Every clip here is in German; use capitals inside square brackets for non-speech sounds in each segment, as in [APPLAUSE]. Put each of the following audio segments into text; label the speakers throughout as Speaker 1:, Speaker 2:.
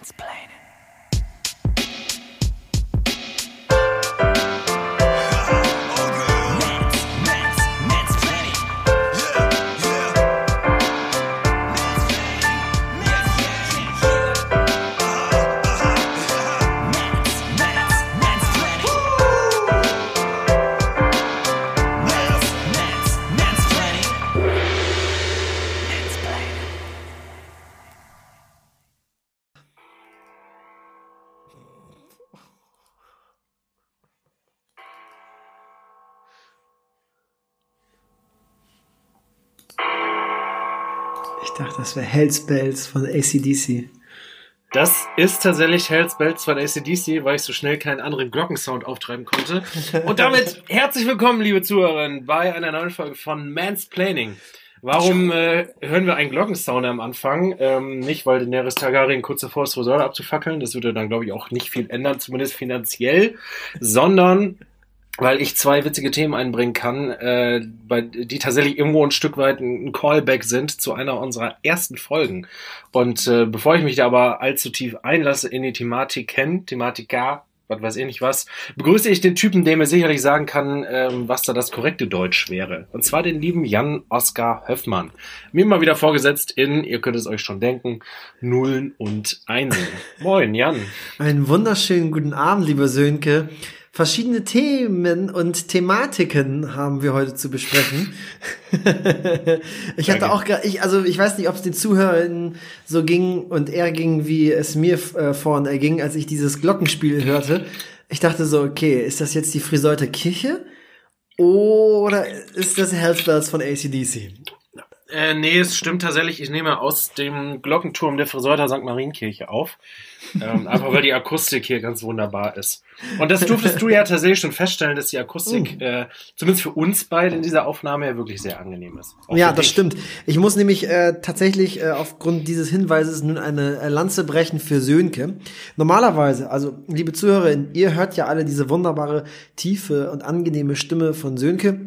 Speaker 1: Ich wäre Hells Bells von ACDC.
Speaker 2: Das ist tatsächlich Hells Bells von ACDC, weil ich so schnell keinen anderen Glockensound auftreiben konnte. Und damit [LAUGHS] herzlich willkommen, liebe Zuhörerinnen, bei einer neuen Folge von Mansplaining. Warum äh, hören wir einen Glockensound am Anfang? Ähm, nicht, weil Daenerys Targaryen kurz davor ist, Rosada abzufackeln. Das würde dann, glaube ich, auch nicht viel ändern, zumindest finanziell. Sondern weil ich zwei witzige Themen einbringen kann, äh, bei, die tatsächlich irgendwo ein Stück weit ein Callback sind zu einer unserer ersten Folgen. Und äh, bevor ich mich da aber allzu tief einlasse in die Thematik kennen, Thematika, was weiß ich nicht was, begrüße ich den Typen, der mir sicherlich sagen kann, ähm, was da das korrekte Deutsch wäre. Und zwar den lieben Jan Oskar Höffmann. Mir mal wieder vorgesetzt in, ihr könnt es euch schon denken, Nullen und Einsen. Moin, Jan.
Speaker 1: Einen wunderschönen guten Abend, lieber Sönke. Verschiedene Themen und Thematiken haben wir heute zu besprechen. [LAUGHS] ich hatte auch, ich, also ich weiß nicht, ob es den Zuhörern so ging und er ging, wie es mir äh, vorhin erging, als ich dieses Glockenspiel hörte. Ich dachte so, okay, ist das jetzt die Friseute Kirche? Oder ist das Hells Bells von ACDC?
Speaker 2: Äh, nee, es stimmt tatsächlich. Ich nehme aus dem Glockenturm der Friseurter St. Marienkirche auf. Ähm, einfach weil die Akustik hier ganz wunderbar ist. Und das durftest du ja tatsächlich schon feststellen, dass die Akustik, äh, zumindest für uns beide in dieser Aufnahme ja wirklich sehr angenehm ist. Auch
Speaker 1: Ja, das
Speaker 2: dich.
Speaker 1: stimmt. Ich muss nämlich äh, tatsächlich äh, aufgrund dieses Hinweises nun eine äh, Lanze brechen für Sönke. Normalerweise, also liebe Zuhörer, ihr hört ja alle diese wunderbare, tiefe und angenehme Stimme von Sönke.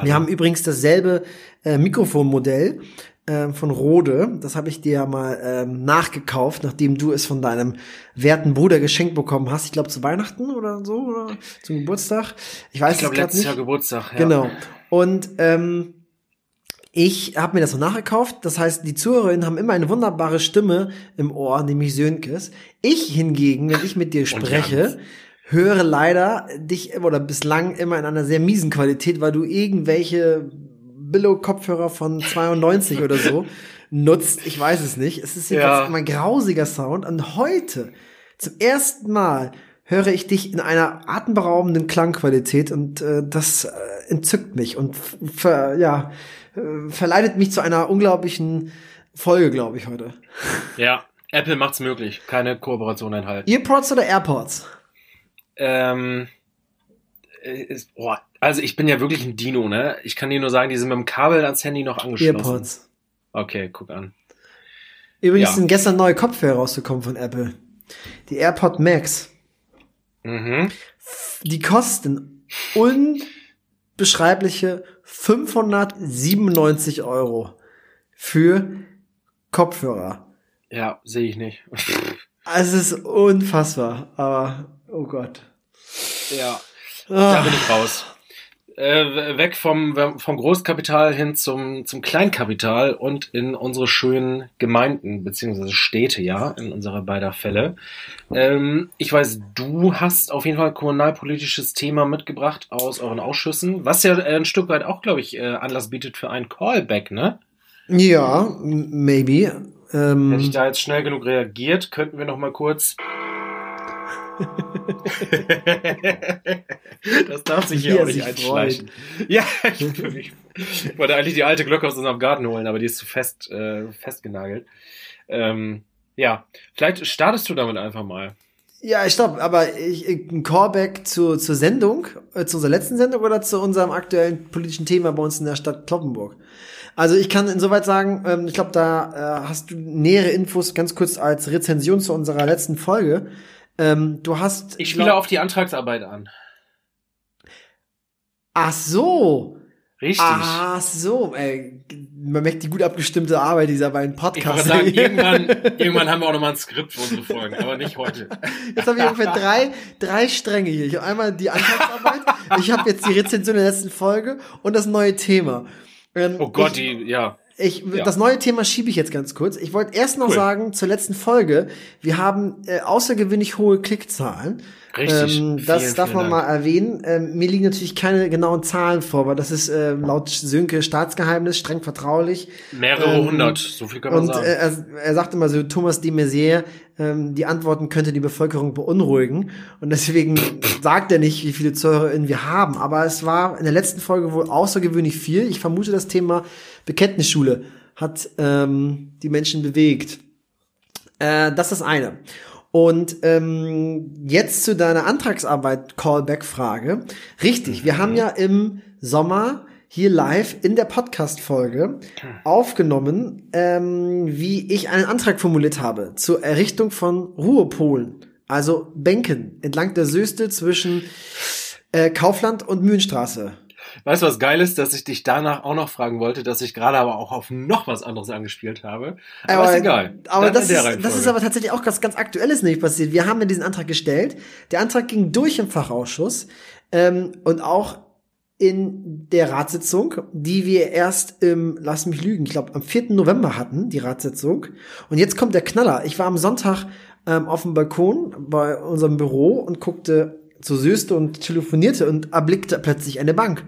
Speaker 1: Wir haben übrigens dasselbe äh, Mikrofonmodell äh, von Rode. Das habe ich dir ja mal ähm, nachgekauft, nachdem du es von deinem werten Bruder geschenkt bekommen hast. Ich glaube zu Weihnachten oder so oder zum Geburtstag. Ich weiß
Speaker 2: Ich glaube,
Speaker 1: es
Speaker 2: letztes
Speaker 1: nicht.
Speaker 2: Jahr Geburtstag. Ja.
Speaker 1: Genau. Und ähm, ich habe mir das so nachgekauft. Das heißt, die Zuhörerinnen haben immer eine wunderbare Stimme im Ohr, nämlich Sönkes. Ich hingegen, wenn ich mit dir spreche, höre leider dich oder bislang immer in einer sehr miesen Qualität, weil du irgendwelche Billo-Kopfhörer von 92 oder so nutzt. Ich weiß es nicht. Es ist jedenfalls
Speaker 2: Ja.
Speaker 1: immer ein grausiger Sound. Und heute, zum ersten Mal, höre ich dich in einer atemberaubenden Klangqualität und äh, das äh, entzückt mich und ver, ja, äh, verleitet mich zu einer unglaublichen Folge, glaube ich, heute.
Speaker 2: ja, Apple macht's möglich. Keine Kooperation enthalten.
Speaker 1: Earpods oder AirPods?
Speaker 2: Ähm, äh, ist, boah, also ich bin ja wirklich ein Dino, ne? Ich kann dir nur sagen, die sind mit dem Kabel ans Handy noch angeschlossen.
Speaker 1: Earpods.
Speaker 2: Okay, guck an.
Speaker 1: Übrigens
Speaker 2: Ja.
Speaker 1: sind gestern neue Kopfhörer rausgekommen von Apple. Die AirPod Max.
Speaker 2: Mhm.
Speaker 1: Die kosten unbeschreibliche 597 Euro für Kopfhörer.
Speaker 2: Ja, sehe ich nicht.
Speaker 1: Also [LAUGHS] Es ist unfassbar, aber oh Gott.
Speaker 2: ja, da
Speaker 1: Ah,
Speaker 2: bin ich raus. Äh, weg vom, vom Großkapital hin zum, zum Kleinkapital und in unsere schönen Gemeinden, beziehungsweise Städte, ja, in unserer beider Fälle. Ähm, ich weiß, du hast auf jeden Fall ein kommunalpolitisches Thema mitgebracht aus euren Ausschüssen, was ja äh, ein Stück weit auch, glaube ich, äh, Anlass bietet für ein Callback, ne?
Speaker 1: ja, maybe. Ähm,
Speaker 2: Hätte ich da jetzt schnell genug reagiert, könnten wir noch mal kurz. Das darf sich hier
Speaker 1: er
Speaker 2: auch nicht einschleichen. Ja, [LAUGHS] ich, ich, ich wollte eigentlich die alte Glocke aus unserem Garten holen, aber die ist zu fest äh, festgenagelt. Ähm, ja, vielleicht startest du damit einfach mal.
Speaker 1: ja, ich glaube, aber ich- ein Callback zu, zur Sendung, äh, zu unserer letzten Sendung oder zu unserem aktuellen politischen Thema bei uns in der Stadt Kloppenburg. Also ich kann insoweit sagen, ähm, ich glaube, da äh, hast du nähere Infos ganz kurz als Rezension zu unserer letzten Folge. Ähm, du hast.
Speaker 2: Ich spiele auf die Antragsarbeit an.
Speaker 1: Ach so.
Speaker 2: Richtig.
Speaker 1: Ah, so, ey. Man merkt die gut abgestimmte Arbeit dieser beiden
Speaker 2: ich
Speaker 1: Podcasts.
Speaker 2: sagen, [LAUGHS] irgendwann, irgendwann haben wir auch nochmal ein Skript für unsere Folgen, aber nicht heute.
Speaker 1: Jetzt habe ich ungefähr drei, drei Stränge hier. Ich habe einmal die Anfangsarbeit, ich habe jetzt die Rezension der letzten Folge und das neue Thema. Ähm,
Speaker 2: Oh Gott,
Speaker 1: ich,
Speaker 2: die, ja.
Speaker 1: Ich,
Speaker 2: Ja.
Speaker 1: Das neue Thema schiebe ich jetzt ganz kurz. Ich wollte erst noch
Speaker 2: Cool.
Speaker 1: sagen, zur letzten Folge, wir haben äh, außergewöhnlich hohe Klickzahlen.
Speaker 2: Richtig.
Speaker 1: Ähm, das
Speaker 2: Vielen,
Speaker 1: darf
Speaker 2: vielen
Speaker 1: man
Speaker 2: Dank.
Speaker 1: mal erwähnen. Ähm, mir liegen natürlich keine genauen Zahlen vor, weil das ist äh, laut Sönke Staatsgeheimnis, streng vertraulich.
Speaker 2: Mehrere
Speaker 1: Ähm,
Speaker 2: hundert, so viel kann man
Speaker 1: Und
Speaker 2: sagen.
Speaker 1: äh, er, er sagt immer so, Thomas de Maizière, ähm, die Antworten könnte die Bevölkerung beunruhigen. Und deswegen [LAUGHS] sagt er nicht, wie viele ZuhörerInnen wir haben. Aber es war in der letzten Folge wohl außergewöhnlich viel. Ich vermute, das Thema Bekenntnisschule hat ähm, die Menschen bewegt. Äh, das ist das eine. Und ähm, jetzt zu deiner Antragsarbeit Callback-Frage. Richtig, wir haben ja im Sommer hier live in der Podcast-Folge aufgenommen, ähm, wie ich einen Antrag formuliert habe zur Errichtung von Ruhepolen, also Bänken entlang der Söste zwischen äh, Kaufland und Mühlenstraße.
Speaker 2: Weißt du, was geil ist, dass ich dich danach auch noch fragen wollte, dass ich gerade aber auch auf noch was anderes angespielt habe. Aber, ist egal.
Speaker 1: Aber
Speaker 2: Dann
Speaker 1: das ist, das ist aber tatsächlich auch ganz, ganz aktuelles nicht passiert. Wir haben ja diesen Antrag gestellt. Der Antrag ging durch im Fachausschuss ähm, und auch in der Ratssitzung, die wir erst im, lass mich lügen, ich glaube am 4. November hatten, die Ratssitzung. Und jetzt kommt der Knaller. Ich war am Sonntag ähm, auf dem Balkon bei unserem Büro und guckte zur Söste und telefonierte und erblickte plötzlich eine Bank.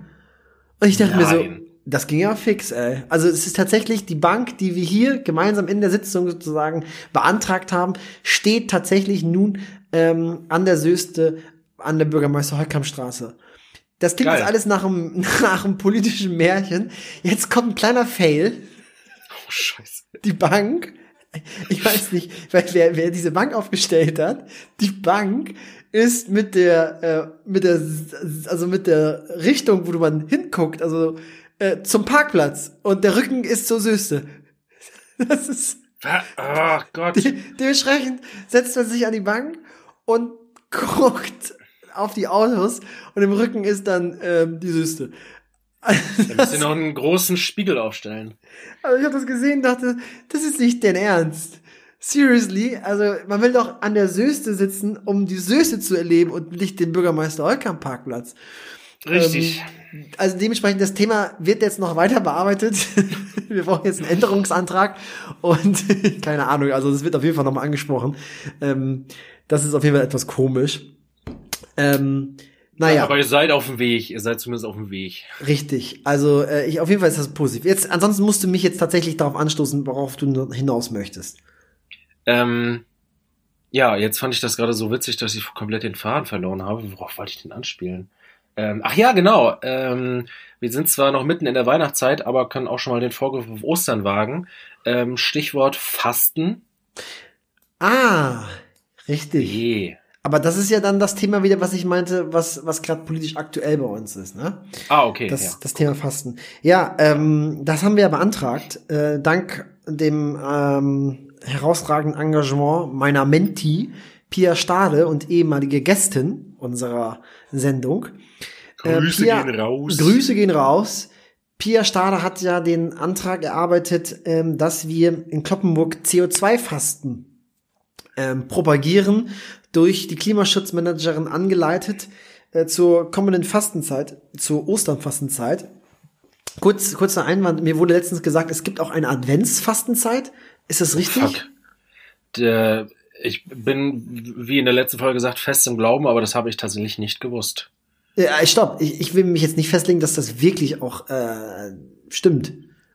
Speaker 1: Und ich dachte mir so,
Speaker 2: Nein.
Speaker 1: das ging ja fix, ey. Also es ist tatsächlich die Bank, die wir hier gemeinsam in der Sitzung sozusagen beantragt haben, steht tatsächlich nun ähm, an der Söste an der Bürgermeister Holkampstraße. Das klingt
Speaker 2: Geil.
Speaker 1: jetzt alles nach einem, [LAUGHS] nach einem politischen Märchen. Jetzt kommt ein kleiner Fail.
Speaker 2: Oh, scheiße.
Speaker 1: Die Bank, ich weiß nicht, wer, wer, wer diese Bank aufgestellt hat. Die Bank ist mit der, äh, mit der, also mit der Richtung, wo man hinguckt, also äh, zum Parkplatz. Und der Rücken ist zur Söste. [LAUGHS] Das ist,
Speaker 2: Oh Gott.
Speaker 1: de dementsprechend setzt man sich an die Bank und [LAUGHS] guckt auf die Autos und im Rücken ist dann ähm, die Söste.
Speaker 2: Da müsst ihr noch einen großen Spiegel aufstellen.
Speaker 1: Also ich habe das gesehen, dachte, das ist nicht dein Ernst. Seriously, also man will doch an der Söste sitzen, um die Söste zu erleben und nicht den Bürgermeister Holkamp Parkplatz.
Speaker 2: Richtig.
Speaker 1: Ähm, also dementsprechend, das Thema wird jetzt noch weiter bearbeitet. [LAUGHS] Wir brauchen jetzt einen Änderungsantrag und [LAUGHS] keine Ahnung, also das wird auf jeden Fall nochmal angesprochen. Ähm, das ist auf jeden Fall etwas komisch. Ähm, naja.
Speaker 2: Aber ihr seid auf dem Weg. Ihr seid zumindest auf dem Weg.
Speaker 1: Richtig. Also äh, ich auf jeden Fall ist das positiv. Jetzt ansonsten musst du mich jetzt tatsächlich darauf anstoßen, worauf du hinaus möchtest.
Speaker 2: Ähm, ja, jetzt fand ich das gerade so witzig, dass ich komplett den Faden verloren habe. Worauf wollte ich denn anspielen? Ähm, ach ja, genau. Ähm, wir sind zwar noch mitten in der Weihnachtszeit, aber können auch schon mal den Vorgriff auf Ostern wagen. Ähm, Stichwort Fasten.
Speaker 1: Ah, richtig.
Speaker 2: Je.
Speaker 1: Aber das ist ja dann das Thema wieder, was ich meinte, was was gerade politisch aktuell bei uns ist, ne?
Speaker 2: Ah, okay.
Speaker 1: Das,
Speaker 2: ja.
Speaker 1: das Thema Fasten. Ja, ähm, das haben wir ja beantragt, äh, dank dem ähm, herausragenden Engagement meiner Menti, Pia Stade und ehemalige Gästin unserer Sendung. Äh,
Speaker 2: Grüße
Speaker 1: Pia-
Speaker 2: gehen raus.
Speaker 1: Grüße gehen raus. Pia Stade hat ja den Antrag erarbeitet, ähm, dass wir in Kloppenburg CO2-Fasten ähm, propagieren, durch die Klimaschutzmanagerin angeleitet äh, zur kommenden Fastenzeit, zur Osternfastenzeit. Kurz, kurzer Einwand, mir wurde letztens gesagt, es gibt auch eine Adventsfastenzeit. Ist das richtig?
Speaker 2: Der, ich bin, wie in der letzten Folge gesagt, fest im Glauben, aber das habe ich tatsächlich nicht gewusst.
Speaker 1: Ja, stopp. Ich, ich will mich jetzt nicht festlegen, dass das wirklich auch äh, stimmt.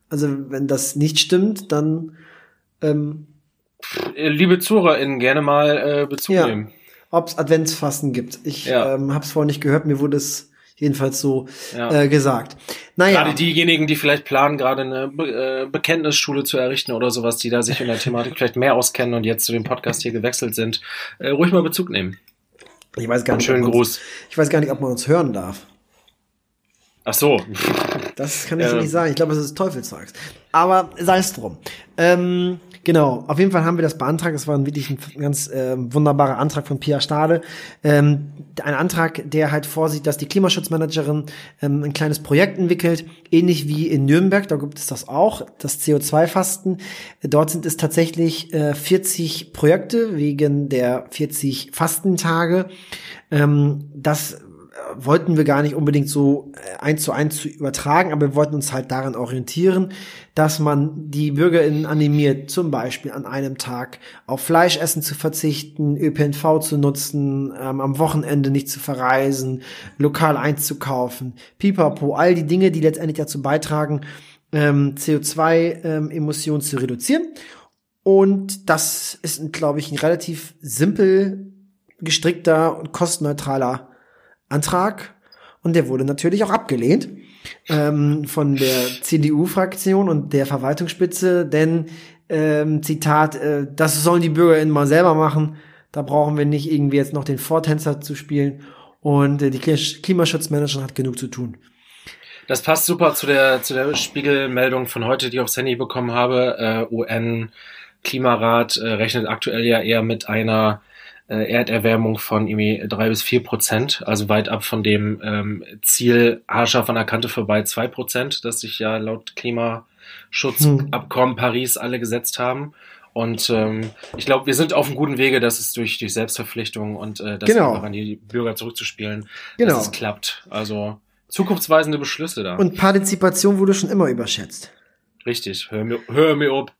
Speaker 1: Also wenn das nicht stimmt, dann ähm,
Speaker 2: Äh, Liebe ZuhörerInnen, gerne mal äh, Bezug
Speaker 1: Ja.
Speaker 2: nehmen.
Speaker 1: ob es Adventsfasten gibt. Ich
Speaker 2: Ja.
Speaker 1: ähm, habe es vorher nicht gehört, mir wurde es jedenfalls so
Speaker 2: Ja.
Speaker 1: äh, gesagt. Naja,
Speaker 2: Gerade diejenigen, die vielleicht planen, gerade eine Be äh, Bekenntnisschule zu errichten oder sowas, die da sich in der Thematik vielleicht mehr auskennen und jetzt zu dem Podcast hier gewechselt sind, äh, ruhig mal Bezug nehmen.
Speaker 1: ich weiß gar nicht,
Speaker 2: schönen
Speaker 1: ob man uns,
Speaker 2: Gruß.
Speaker 1: ich weiß gar nicht, ob man uns hören darf.
Speaker 2: Ach so.
Speaker 1: Das kann ich so nicht sagen. Ich glaube, es ist Teufelzeugs. Aber sei es drum. Ähm, genau, auf jeden Fall haben wir das beantragt. Es war ein wirklich ein ganz äh, wunderbarer Antrag von Pia Stade. Ähm, ein Antrag, der halt vorsieht, dass die Klimaschutzmanagerin ähm, ein kleines Projekt entwickelt, ähnlich wie in Nürnberg. Da gibt es das auch, das CO2-Fasten. Dort sind es tatsächlich äh, 40 Projekte wegen der 40 Fastentage. Ähm, das wollten wir gar nicht unbedingt so äh, eins zu eins zu übertragen, aber wir wollten uns halt daran orientieren, dass man die BürgerInnen animiert, zum Beispiel an einem Tag auf Fleischessen zu verzichten, ÖPNV zu nutzen, ähm, am Wochenende nicht zu verreisen, lokal einzukaufen, pipapo, all die Dinge, die letztendlich dazu beitragen, ähm, CO2-Emissionen ähm, zu reduzieren. Und das ist, glaube ich, ein relativ simpel gestrickter und kostenneutraler Antrag und der wurde natürlich auch abgelehnt ähm, von der CDU-Fraktion und der Verwaltungsspitze, denn ähm, Zitat, äh, das sollen die BürgerInnen mal selber machen, da brauchen wir nicht irgendwie jetzt noch den Vortänzer zu spielen und äh, die Klimaschutzmanagerin hat genug zu tun.
Speaker 2: Das passt super zu der, zu der Spiegelmeldung von heute, die ich aufs Handy bekommen habe. Äh, UN-Klimarat äh, rechnet aktuell ja eher mit einer äh, Erderwärmung von irgendwie drei bis vier Prozent, also weit ab von dem ähm, Ziel haarscharf an der Kante vorbei zwei Prozent, das sich ja laut Klimaschutzabkommen hm. Paris alle gesetzt haben. Und ähm, ich glaube, wir sind auf einem guten Wege, dass es durch, durch Selbstverpflichtung und äh, das genau. an die Bürger zurückzuspielen, genau. dass es klappt. Also zukunftsweisende Beschlüsse da.
Speaker 1: Und Partizipation wurde schon immer überschätzt.
Speaker 2: Richtig, hör mir, hör mir ob.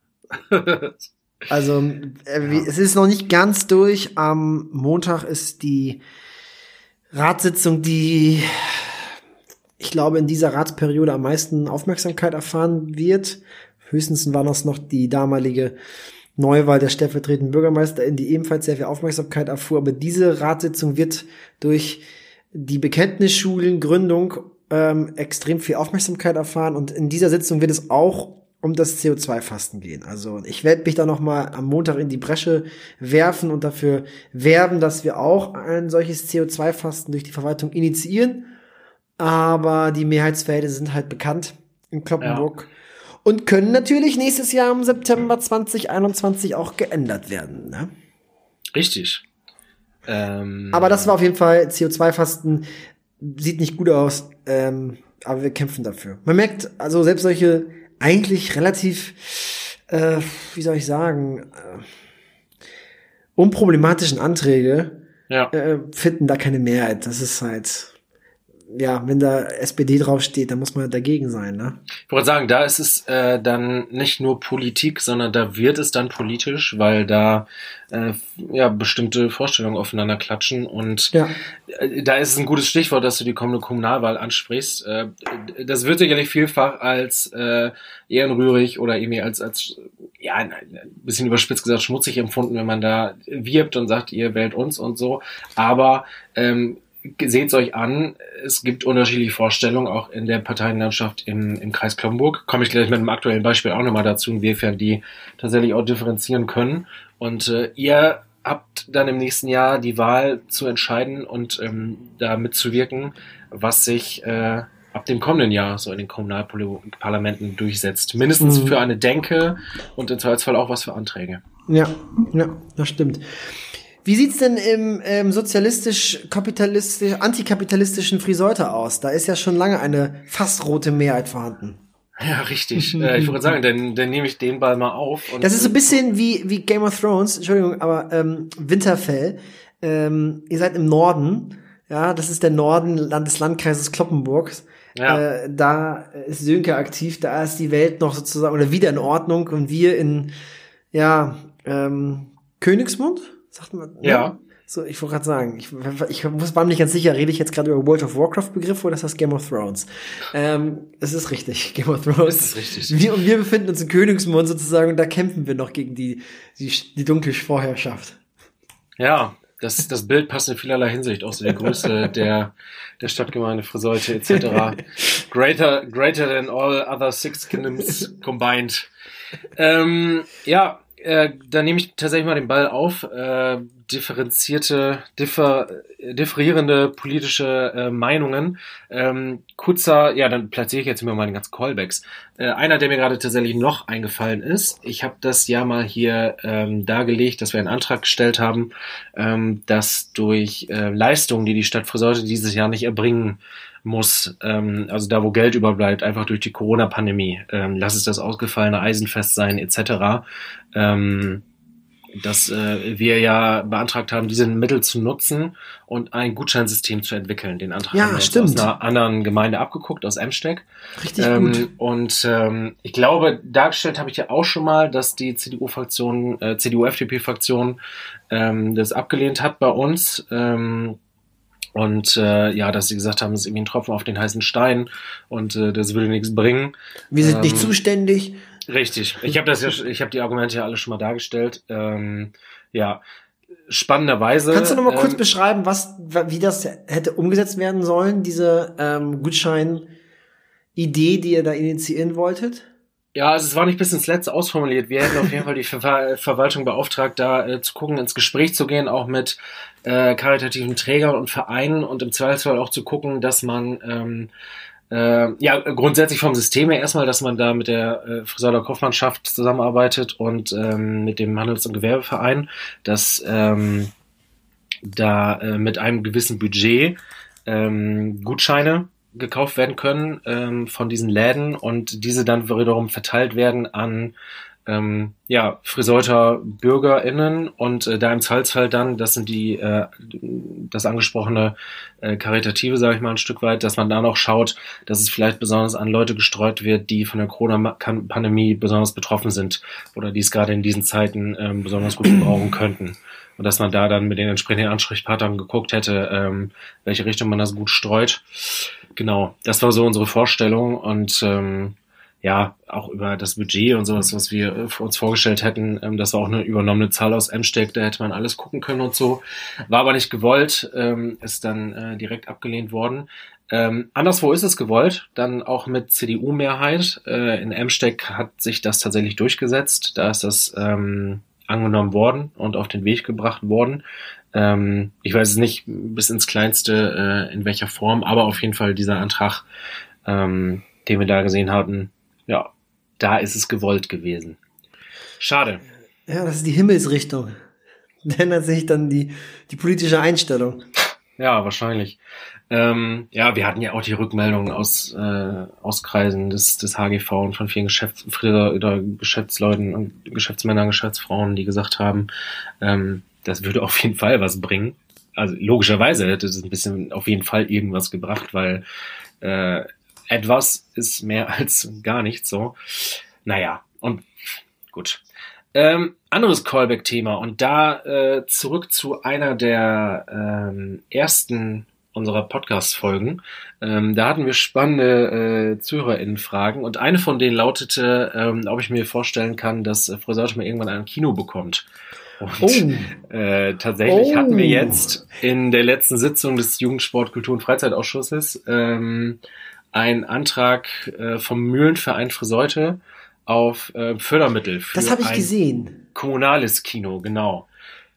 Speaker 2: [LAUGHS]
Speaker 1: Also äh, ja. es ist noch nicht ganz durch. Am Montag ist die Ratssitzung, die ich glaube in dieser Ratsperiode am meisten Aufmerksamkeit erfahren wird. Höchstens war das noch die damalige Neuwahl der stellvertretenden Bürgermeisterin, die ebenfalls sehr viel Aufmerksamkeit erfuhr. Aber diese Ratssitzung wird durch die Bekenntnisschulen Gründung ähm, extrem viel Aufmerksamkeit erfahren. Und in dieser Sitzung wird es auch um das CO2-Fasten gehen. Also ich werde mich da noch mal am Montag in die Bresche werfen und dafür werben, dass wir auch ein solches CO2-Fasten durch die Verwaltung initiieren. Aber die Mehrheitsverhältnisse sind halt bekannt in Kloppenburg ja. und können natürlich nächstes Jahr im September 2021 auch geändert werden. Ne?
Speaker 2: Richtig.
Speaker 1: Ähm, aber das war auf jeden Fall CO2-Fasten. Sieht nicht gut aus, ähm, aber wir kämpfen dafür. Man merkt, also selbst solche eigentlich relativ, äh, wie soll ich sagen, äh, unproblematischen Anträge ja. äh, finden da keine Mehrheit. Das ist halt, ja, wenn da SPD draufsteht, dann muss man dagegen sein, ne?
Speaker 2: Ich wollte sagen, da ist es äh, dann nicht nur Politik, sondern da wird es dann politisch, weil da äh, ja bestimmte Vorstellungen aufeinander klatschen und ja. äh, da ist es ein gutes Stichwort, dass du die kommende Kommunalwahl ansprichst. Äh, das wird sicherlich vielfach als äh, ehrenrührig oder irgendwie als als ja ein bisschen überspitzt gesagt schmutzig empfunden, wenn man da wirbt und sagt, ihr wählt uns und so, aber ähm, seht euch an, es gibt unterschiedliche Vorstellungen, auch in der Parteienlandschaft im, im Kreis Kloppenburg. Komme ich gleich mit einem aktuellen Beispiel auch nochmal dazu, inwiefern die tatsächlich auch differenzieren können. Und äh, ihr habt dann im nächsten Jahr die Wahl zu entscheiden und ähm, da mitzuwirken, was sich äh, ab dem kommenden Jahr so in den Kommunalparlamenten durchsetzt. Mindestens mhm. für eine Denke und im Zweifelsfall auch was für Anträge.
Speaker 1: Ja, ja, das stimmt. Wie sieht's denn im ähm, sozialistisch-kapitalistisch, antikapitalistischen Friseute aus? Da ist ja schon lange eine fast rote Mehrheit vorhanden.
Speaker 2: Ja, richtig. [LAUGHS] äh, ich würde sagen, dann, dann nehme ich den Ball mal auf.
Speaker 1: das ist so ein bisschen wie, wie Game of Thrones, Entschuldigung, aber ähm, Winterfell. Ähm, ihr seid im Norden, ja, das ist der Norden des Landkreises Kloppenburgs. Ja. Äh, da ist Sönke aktiv, da ist die Welt noch sozusagen oder wieder in Ordnung und wir in ja ähm, Königsmund Sagt man?
Speaker 2: Ne? Ja.
Speaker 1: So, ich wollte gerade sagen, ich, ich muss, war mir nicht ganz sicher, rede ich jetzt gerade über World of Warcraft Begriff oder ist das Game of Thrones? Ähm, es ist richtig, [LAUGHS] Game of Thrones.
Speaker 2: Das ist richtig.
Speaker 1: Wir, und wir befinden uns in Königsmund sozusagen und da kämpfen wir noch gegen die, die, die dunkle Vorherrschaft.
Speaker 2: Ja, das, das Bild passt in vielerlei Hinsicht, auch so die Größe [LAUGHS] der, der Stadtgemeinde Friseute etc. greater, greater than all other six kingdoms combined. Ähm, ja, äh, da nehme ich tatsächlich mal den Ball auf. Äh, differenzierte, differ, differierende politische äh, Meinungen. Ähm, kurzer, ja, dann platziere ich jetzt immer meine ganzen Callbacks. Äh, einer, der mir gerade tatsächlich noch eingefallen ist, ich habe das ja mal hier ähm, dargelegt, dass wir einen Antrag gestellt haben, ähm, dass durch äh, Leistungen, die die Stadt Friseute dieses Jahr nicht erbringen muss, ähm, also da wo Geld überbleibt, einfach durch die Corona-Pandemie, ähm, lass es das ausgefallene Eisenfest sein, etc., ähm, dass äh, wir ja beantragt haben, diese Mittel zu nutzen und ein Gutscheinsystem zu entwickeln. Den Antrag
Speaker 1: Ja,
Speaker 2: haben wir
Speaker 1: stimmt.
Speaker 2: aus einer anderen Gemeinde abgeguckt, aus Emsteck.
Speaker 1: Richtig
Speaker 2: Ähm,
Speaker 1: gut.
Speaker 2: und ähm, ich glaube, dargestellt habe ich ja auch schon mal, dass die CDU-Fraktion, äh, CDU-FDP-Fraktion ähm, das abgelehnt hat bei uns. Ähm, und äh, ja, dass sie gesagt haben, es ist irgendwie ein Tropfen auf den heißen Stein und äh, das würde nichts bringen.
Speaker 1: Wir sind nicht
Speaker 2: ähm,
Speaker 1: zuständig.
Speaker 2: Richtig. Ich habe das ja, [LAUGHS] ich habe die Argumente ja alle schon mal dargestellt. Ähm, ja, spannenderweise.
Speaker 1: Kannst du noch mal kurz
Speaker 2: ähm,
Speaker 1: beschreiben, was, wa- wie das hätte umgesetzt werden sollen, diese ähm, Gutschein-Idee, die ihr da initiieren wolltet?
Speaker 2: Ja, also es war nicht bis ins Letzte ausformuliert. Wir hätten auf jeden Fall die Ver Verwaltung beauftragt, da äh, zu gucken, ins Gespräch zu gehen, auch mit äh, karitativen Trägern und Vereinen und im Zweifelsfall auch zu gucken, dass man ähm, äh, ja grundsätzlich vom System her erstmal, dass man da mit der äh, Friseurler Kaufmannschaft zusammenarbeitet und ähm, mit dem Handels- und Gewerbeverein, dass ähm, da äh, mit einem gewissen Budget ähm, Gutscheine gekauft werden können ähm, von diesen Läden und diese dann wiederum verteilt werden an ähm, ja, Friseuter BürgerInnen und äh, da im Zweifelsfall dann, das sind die, äh, das angesprochene äh, Karitative, sage ich mal ein Stück weit, dass man da noch schaut, dass es vielleicht besonders an Leute gestreut wird, die von der Corona-Pandemie besonders betroffen sind oder die es gerade in diesen Zeiten ähm, besonders gut gebrauchen könnten. Und dass man da dann mit den entsprechenden Ansprechpartnern geguckt hätte, ähm, welche Richtung man das gut streut. Genau, das war so unsere Vorstellung und ähm, ja, auch über das Budget und sowas, was wir äh, uns vorgestellt hätten, ähm, das war auch eine übernommene Zahl aus Emsteck, da hätte man alles gucken können und so. War aber nicht gewollt, ähm, ist dann äh, direkt abgelehnt worden. Ähm, anderswo ist es gewollt, dann auch mit CDU-Mehrheit. Äh, in Emsteck hat sich das tatsächlich durchgesetzt. Da ist das ähm, angenommen worden und auf den Weg gebracht worden. Ähm, ich weiß es nicht bis ins Kleinste, äh, in welcher Form, aber auf jeden Fall dieser Antrag, ähm, den wir da gesehen hatten, ja, da ist es gewollt gewesen. Schade.
Speaker 1: Ja, das ist die Himmelsrichtung. [LAUGHS] Ändert sich dann die, die politische Einstellung.
Speaker 2: Ja, wahrscheinlich. Ähm, ja, wir hatten ja auch die Rückmeldungen aus, äh, aus Kreisen des, des HGV und von vielen Geschäfts oder Geschäftsleuten und Geschäftsmännern, Geschäftsfrauen, die gesagt haben, ähm, das würde auf jeden Fall was bringen. Also logischerweise hätte es ein bisschen auf jeden Fall irgendwas gebracht, weil äh, etwas ist mehr [LAUGHS] als gar nichts so. Naja, und gut. Ähm, anderes Callback-Thema und da äh, zurück zu einer der ähm, ersten unserer Podcast-Folgen. Ähm, da hatten wir spannende äh, ZuhörerInnen-Fragen und eine von denen lautete, ähm, ob ich mir vorstellen kann, dass äh, Frau mal irgendwann ein Kino bekommt. Und
Speaker 1: Oh.
Speaker 2: äh, tatsächlich
Speaker 1: Oh.
Speaker 2: hatten wir jetzt in der letzten Sitzung des Jugendsport, Kultur und Freizeitausschusses ähm, einen Antrag äh, vom Mühlenverein Friseute auf äh, Fördermittel für
Speaker 1: Das habe ich
Speaker 2: ein
Speaker 1: gesehen.
Speaker 2: kommunales Kino, genau.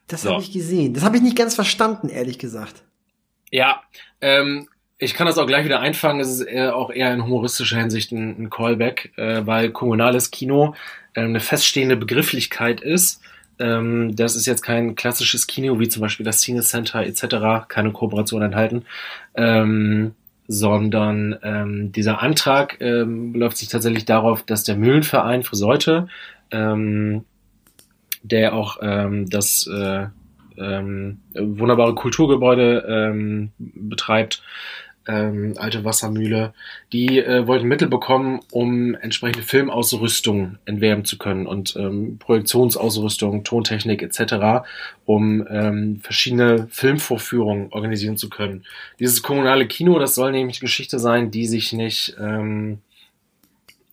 Speaker 1: Das
Speaker 2: So.
Speaker 1: habe ich gesehen. Das habe ich nicht ganz verstanden, ehrlich gesagt.
Speaker 2: Ja, ähm, ich kann das auch gleich wieder einfangen. Es ist eher, auch eher in humoristischer Hinsicht ein, ein Callback, äh, weil kommunales Kino äh, eine feststehende Begrifflichkeit ist. Ähm, das ist jetzt kein klassisches Kino wie zum Beispiel das Cine Center etc., keine Kooperation enthalten, ähm, sondern ähm, dieser Antrag ähm, beläuft sich tatsächlich darauf, dass der Mühlenverein für Seute, ähm, der auch ähm, das äh, ähm, wunderbare Kulturgebäude ähm, betreibt, ähm, alte Wassermühle, die äh, wollten Mittel bekommen, um entsprechende Filmausrüstung entwerben zu können und ähm, Projektionsausrüstung, Tontechnik etc., um ähm, verschiedene Filmvorführungen organisieren zu können. Dieses kommunale Kino, das soll nämlich Geschichte sein, die sich nicht ähm,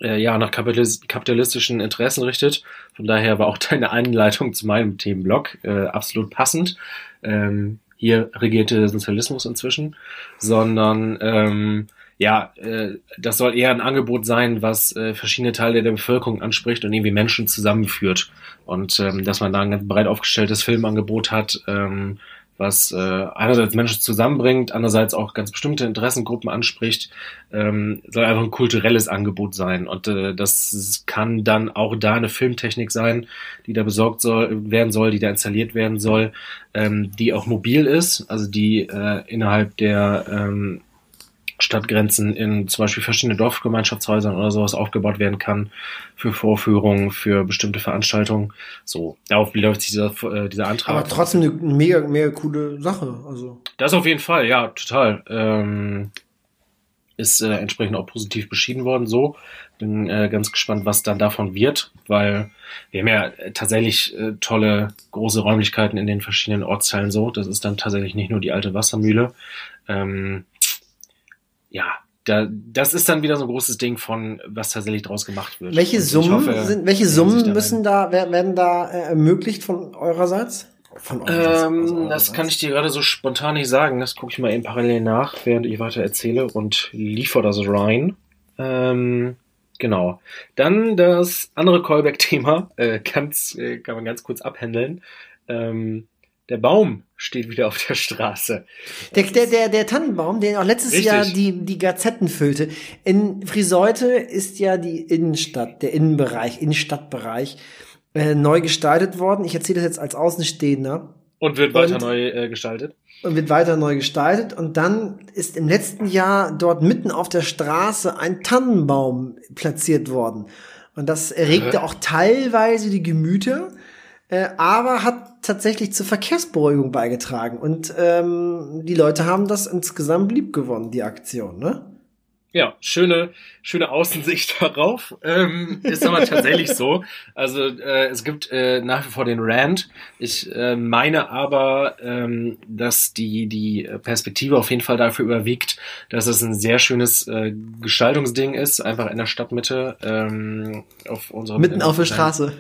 Speaker 2: äh, ja, nach kapitalis kapitalistischen Interessen richtet. Von daher war auch [LAUGHS] deine Einleitung zu meinem Themenblock äh, absolut passend. Ähm, hier regierte der Sozialismus inzwischen, sondern ähm, ja, äh, das soll eher ein Angebot sein, was äh, verschiedene Teile der Bevölkerung anspricht und irgendwie Menschen zusammenführt. Und ähm, dass man da ein ganz breit aufgestelltes Filmangebot hat, ähm, was äh, einerseits Menschen zusammenbringt, andererseits auch ganz bestimmte Interessengruppen anspricht, ähm, soll einfach ein kulturelles Angebot sein. Und äh, das kann dann auch da eine Filmtechnik sein, die da besorgt soll, werden soll, die da installiert werden soll, ähm, die auch mobil ist, also die äh, innerhalb der ähm, Stadtgrenzen in zum Beispiel verschiedene Dorfgemeinschaftshäusern oder sowas aufgebaut werden kann für Vorführungen, für bestimmte Veranstaltungen. So, darauf läuft sich dieser, äh, dieser Antrag.
Speaker 1: Aber trotzdem eine mega, mega coole Sache. Also.
Speaker 2: Das auf jeden Fall, ja, total. Ähm, ist äh, entsprechend auch positiv beschieden worden. So, bin äh, ganz gespannt, was dann davon wird, weil wir haben ja äh, tatsächlich äh, tolle große Räumlichkeiten in den verschiedenen Ortsteilen. So, das ist dann tatsächlich nicht nur die alte Wassermühle. Ähm, ja, da, das ist dann wieder so ein großes Ding von, was tatsächlich draus gemacht wird.
Speaker 1: Welche Summen
Speaker 2: hoffe,
Speaker 1: sind, welche Summen
Speaker 2: da
Speaker 1: müssen da, wer- werden da äh, ermöglicht von eurerseits? Von eurerseits, aus
Speaker 2: Ähm, das
Speaker 1: eurerseits.
Speaker 2: kann ich dir gerade so spontan nicht sagen. Das gucke ich mal eben parallel nach, während ich weiter erzähle und liefere das rein. Ähm, genau. Dann das andere Callback-Thema, äh, ganz, äh, kann man ganz kurz abhändeln. Ähm, der Baum steht wieder auf der Straße.
Speaker 1: Der, der, der, der Tannenbaum, der auch letztes
Speaker 2: Richtig.
Speaker 1: Jahr die, die Gazetten füllte. In Friseute ist ja die Innenstadt, der Innenbereich, Innenstadtbereich, äh, neu gestaltet worden. Ich erzähle das jetzt als Außenstehender
Speaker 2: Und wird weiter
Speaker 1: Und-
Speaker 2: neu äh, gestaltet.
Speaker 1: und wird weiter neu gestaltet. Und dann ist im letzten Jahr dort mitten auf der Straße ein Tannenbaum platziert worden. Und das erregte
Speaker 2: Hä?
Speaker 1: auch teilweise die Gemüter, äh, aber hat tatsächlich zur Verkehrsberuhigung beigetragen. Und ähm, die Leute haben das insgesamt lieb gewonnen, die Aktion, ne?
Speaker 2: Ja, schöne, schöne Außensicht [LAUGHS] darauf. Ähm, ist aber tatsächlich so. Also äh, es gibt äh, nach wie vor den Rand. Ich äh, meine aber, ähm, dass die, die Perspektive auf jeden Fall dafür überwiegt, dass es ein sehr schönes äh, Gestaltungsding ist, einfach in der Stadtmitte. Ähm, auf unserem
Speaker 1: Mitten
Speaker 2: in
Speaker 1: auf der Straße.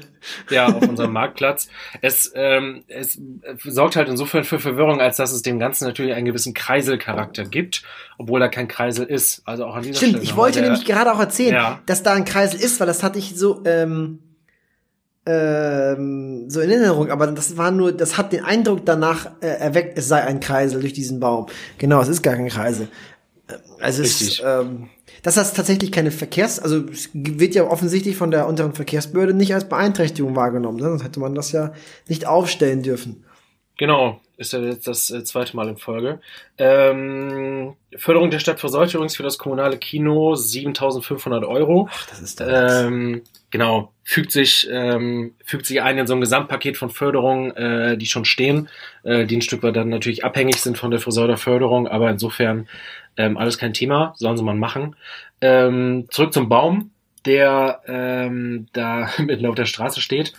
Speaker 2: ja, auf unserem Marktplatz. Es, ähm, es sorgt halt insofern für Verwirrung, als dass es dem Ganzen natürlich einen gewissen Kreiselcharakter gibt, obwohl da kein Kreisel ist. Also auch an dieser
Speaker 1: Stimmt,
Speaker 2: Stelle.
Speaker 1: ich wollte nämlich gerade auch erzählen,
Speaker 2: Ja.
Speaker 1: dass da ein Kreisel ist, weil das hatte ich so, ähm, ähm, so in Erinnerung, aber das war nur, das hat den Eindruck danach äh, erweckt, es sei ein Kreisel durch diesen Baum. Genau, es ist gar kein Kreisel. Also es
Speaker 2: Richtig.
Speaker 1: ist, ähm, dass das tatsächlich keine Verkehrs, also es wird ja offensichtlich von der unteren Verkehrsbehörde nicht als Beeinträchtigung wahrgenommen, ne? sonst hätte man das ja nicht aufstellen dürfen.
Speaker 2: Genau, ist ja jetzt das äh, zweite Mal in Folge. Ähm, Förderung der Stadt Verseucht übrigens für das kommunale Kino 7.500 Euro.
Speaker 1: Ach, das ist nix.
Speaker 2: Ähm, genau, fügt sich, ähm, fügt sich ein in so ein Gesamtpaket von Förderungen, äh, die schon stehen, äh, die ein Stück weit dann natürlich abhängig sind von der Friseurder Förderung, aber insofern ähm, alles kein Thema, sollen sie mal machen. Ähm, zurück zum Baum, der ähm, da [LAUGHS] mitten auf der Straße steht.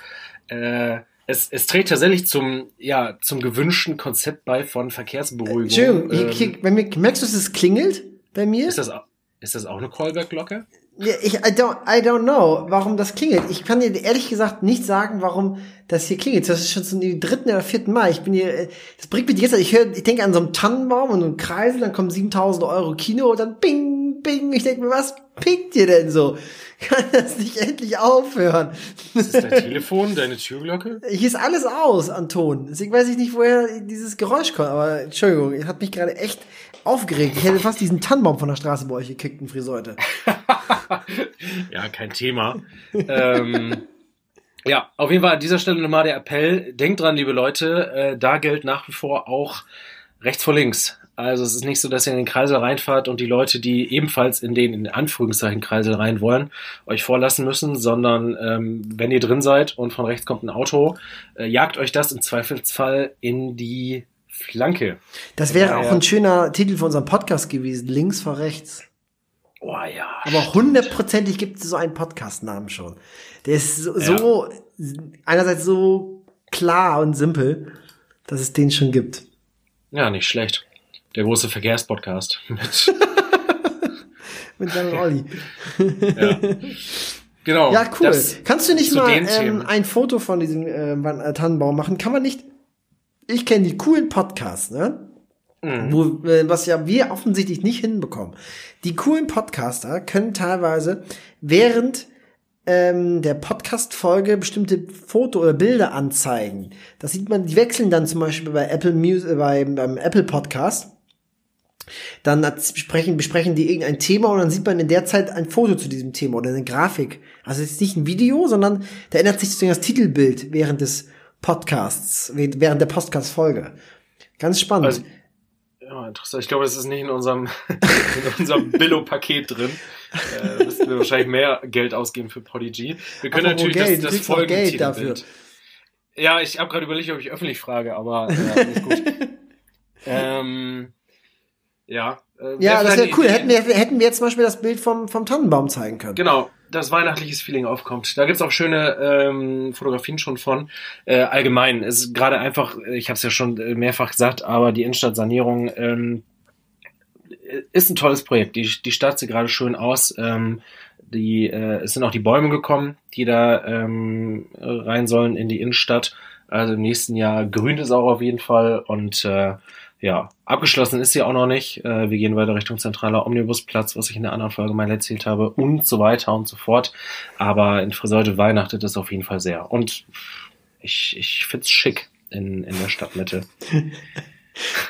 Speaker 2: Äh, es, es trägt tatsächlich zum, ja, zum gewünschten Konzept bei von Verkehrsberuhigung.
Speaker 1: Entschuldigung,
Speaker 2: Ähm,
Speaker 1: ich, ich, bei mir, merkst du, dass es klingelt bei mir?
Speaker 2: ist, das, au- ist das auch eine Callback-Glocke?
Speaker 1: Ja, ich, I don't, I don't know, warum das klingelt. Ich kann dir ehrlich gesagt nicht sagen, warum das hier klingelt. Das ist schon zum dritten oder vierten Mal. Ich bin hier, äh, das bringt mich jetzt, ich höre, ich denke an so einen Tannenbaum und einen Kreisel, dann kommen 7000 Euro Kino und dann bing, bing. Ich denke mir, was pinkt ihr denn so? [LAUGHS] Kann das nicht endlich aufhören?
Speaker 2: Ist das dein Telefon, deine Türglocke?
Speaker 1: Hier ist alles aus an Ton. Deswegen weiß ich nicht, woher dieses Geräusch kommt. Aber Entschuldigung, ihr hat mich gerade echt aufgeregt. Ich hätte fast diesen Tannenbaum von der Straße bei euch gekickt in Friseute. [LAUGHS]
Speaker 2: ja, kein Thema. ähm, ja, auf jeden Fall an dieser Stelle nochmal der Appell. Denkt dran, liebe Leute, äh, da gilt nach wie vor auch rechts vor links. Also es ist nicht so, dass ihr in den Kreisel reinfahrt und die Leute, die ebenfalls in den in Anführungszeichen Kreisel rein wollen, euch vorlassen müssen, sondern ähm, wenn ihr drin seid und von rechts kommt ein Auto, äh, jagt euch das im Zweifelsfall in die Flanke.
Speaker 1: Das wäre
Speaker 2: Ja,
Speaker 1: auch
Speaker 2: ja.
Speaker 1: ein schöner Titel für unseren Podcast gewesen. Links vor rechts.
Speaker 2: Oh ja.
Speaker 1: Aber hundertprozentig gibt es so einen Podcast-Namen schon. Der ist so, so einerseits so klar und simpel, dass es den schon gibt.
Speaker 2: Ja, nicht schlecht. Der große Verkehrspodcast [LAUGHS] mit [LAUGHS]
Speaker 1: Mit Jan und Olli.
Speaker 2: Ja. Genau.
Speaker 1: Ja, cool. Kannst du nicht mal ähm, ein Foto von diesem äh, Wan- äh, Tannenbaum machen? Kann man nicht? Ich kenne die coolen Podcasts, ne? Mhm. Wo, äh, was ja wir offensichtlich nicht hinbekommen. Die coolen Podcaster können teilweise während ähm, der Podcast-Folge bestimmte Foto oder Bilder anzeigen. Das sieht man, die wechseln dann zum Beispiel bei Apple Music, äh, bei, beim Apple Podcast. Dann besprechen, besprechen die irgendein Thema und dann sieht man in der Zeit ein Foto zu diesem Thema oder eine Grafik. Also es ist nicht ein Video, sondern da ändert sich sozusagen das Titelbild während des Podcasts, während der Podcast-Folge. Ganz spannend. Also,
Speaker 2: ja, interessant. Ich glaube, das ist nicht in unserem, [LAUGHS] in unserem Billo-Paket drin. Äh, da müssten wir wahrscheinlich mehr Geld ausgeben für Podigy. Wir können Apropos natürlich Geld, das, das Folgentitelbild. Ja, ich habe gerade überlegt, ob ich öffentlich frage, aber äh, alles gut. [LAUGHS] ähm, ja.
Speaker 1: Äh, ja, das wäre cool. Hätten wir, hätten wir jetzt zum Beispiel das Bild vom, vom Tannenbaum zeigen können.
Speaker 2: Genau, das weihnachtliches Feeling aufkommt. Da gibt's auch schöne ähm, Fotografien schon von. Äh, allgemein, es ist gerade einfach, ich habe es ja schon mehrfach gesagt, aber die Innenstadtsanierung ähm, ist ein tolles Projekt. Die, die Stadt sieht gerade schön aus. Ähm, die, äh, es sind auch die Bäume gekommen, die da ähm, rein sollen in die Innenstadt. Also im nächsten Jahr grünt es auch auf jeden Fall und äh, ja, abgeschlossen ist sie auch noch nicht. Äh, wir gehen weiter Richtung zentraler Omnibusplatz, was ich in der anderen Folge mal erzählt habe und so weiter und so fort. Aber in Friseute weihnachtet es auf jeden Fall sehr. Und ich, ich find's schick in, in der Stadtmitte. [LAUGHS]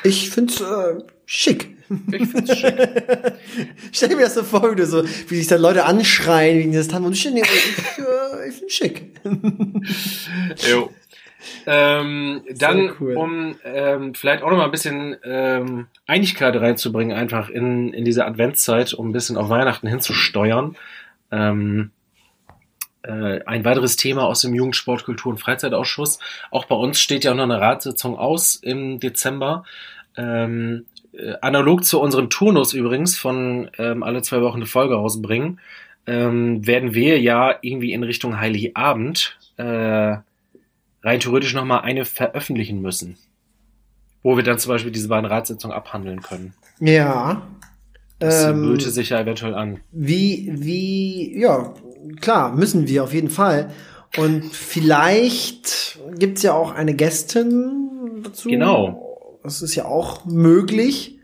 Speaker 1: Ich find's äh, schick. Ich find's schick. [LAUGHS] Stell mir das so vor, wie, so, wie sich da Leute anschreien wegen dieses Tannenbaum. Ich, ich, äh, ich find's schick.
Speaker 2: jo. Ähm, dann, cool. um ähm, vielleicht auch noch mal ein bisschen ähm, Einigkeit reinzubringen, einfach in, in diese Adventszeit, um ein bisschen auf Weihnachten hinzusteuern. Ähm, äh, ein weiteres Thema aus dem Jugendsport, Kultur und Freizeitausschuss. Auch bei uns steht ja noch eine Ratssitzung aus im Dezember. Ähm, äh, analog zu unserem Turnus übrigens von ähm, alle zwei Wochen eine Folge rausbringen, ähm, werden wir ja irgendwie in Richtung Heiligabend äh, rein theoretisch nochmal eine veröffentlichen müssen. Wo wir dann zum Beispiel diese beiden Ratssitzungen abhandeln können.
Speaker 1: Ja.
Speaker 2: Das ähm, böte sich ja eventuell an.
Speaker 1: Wie, wie, ja, klar, müssen wir auf jeden Fall. Und vielleicht gibt's ja auch eine Gästin dazu.
Speaker 2: Genau.
Speaker 1: Das ist ja auch möglich,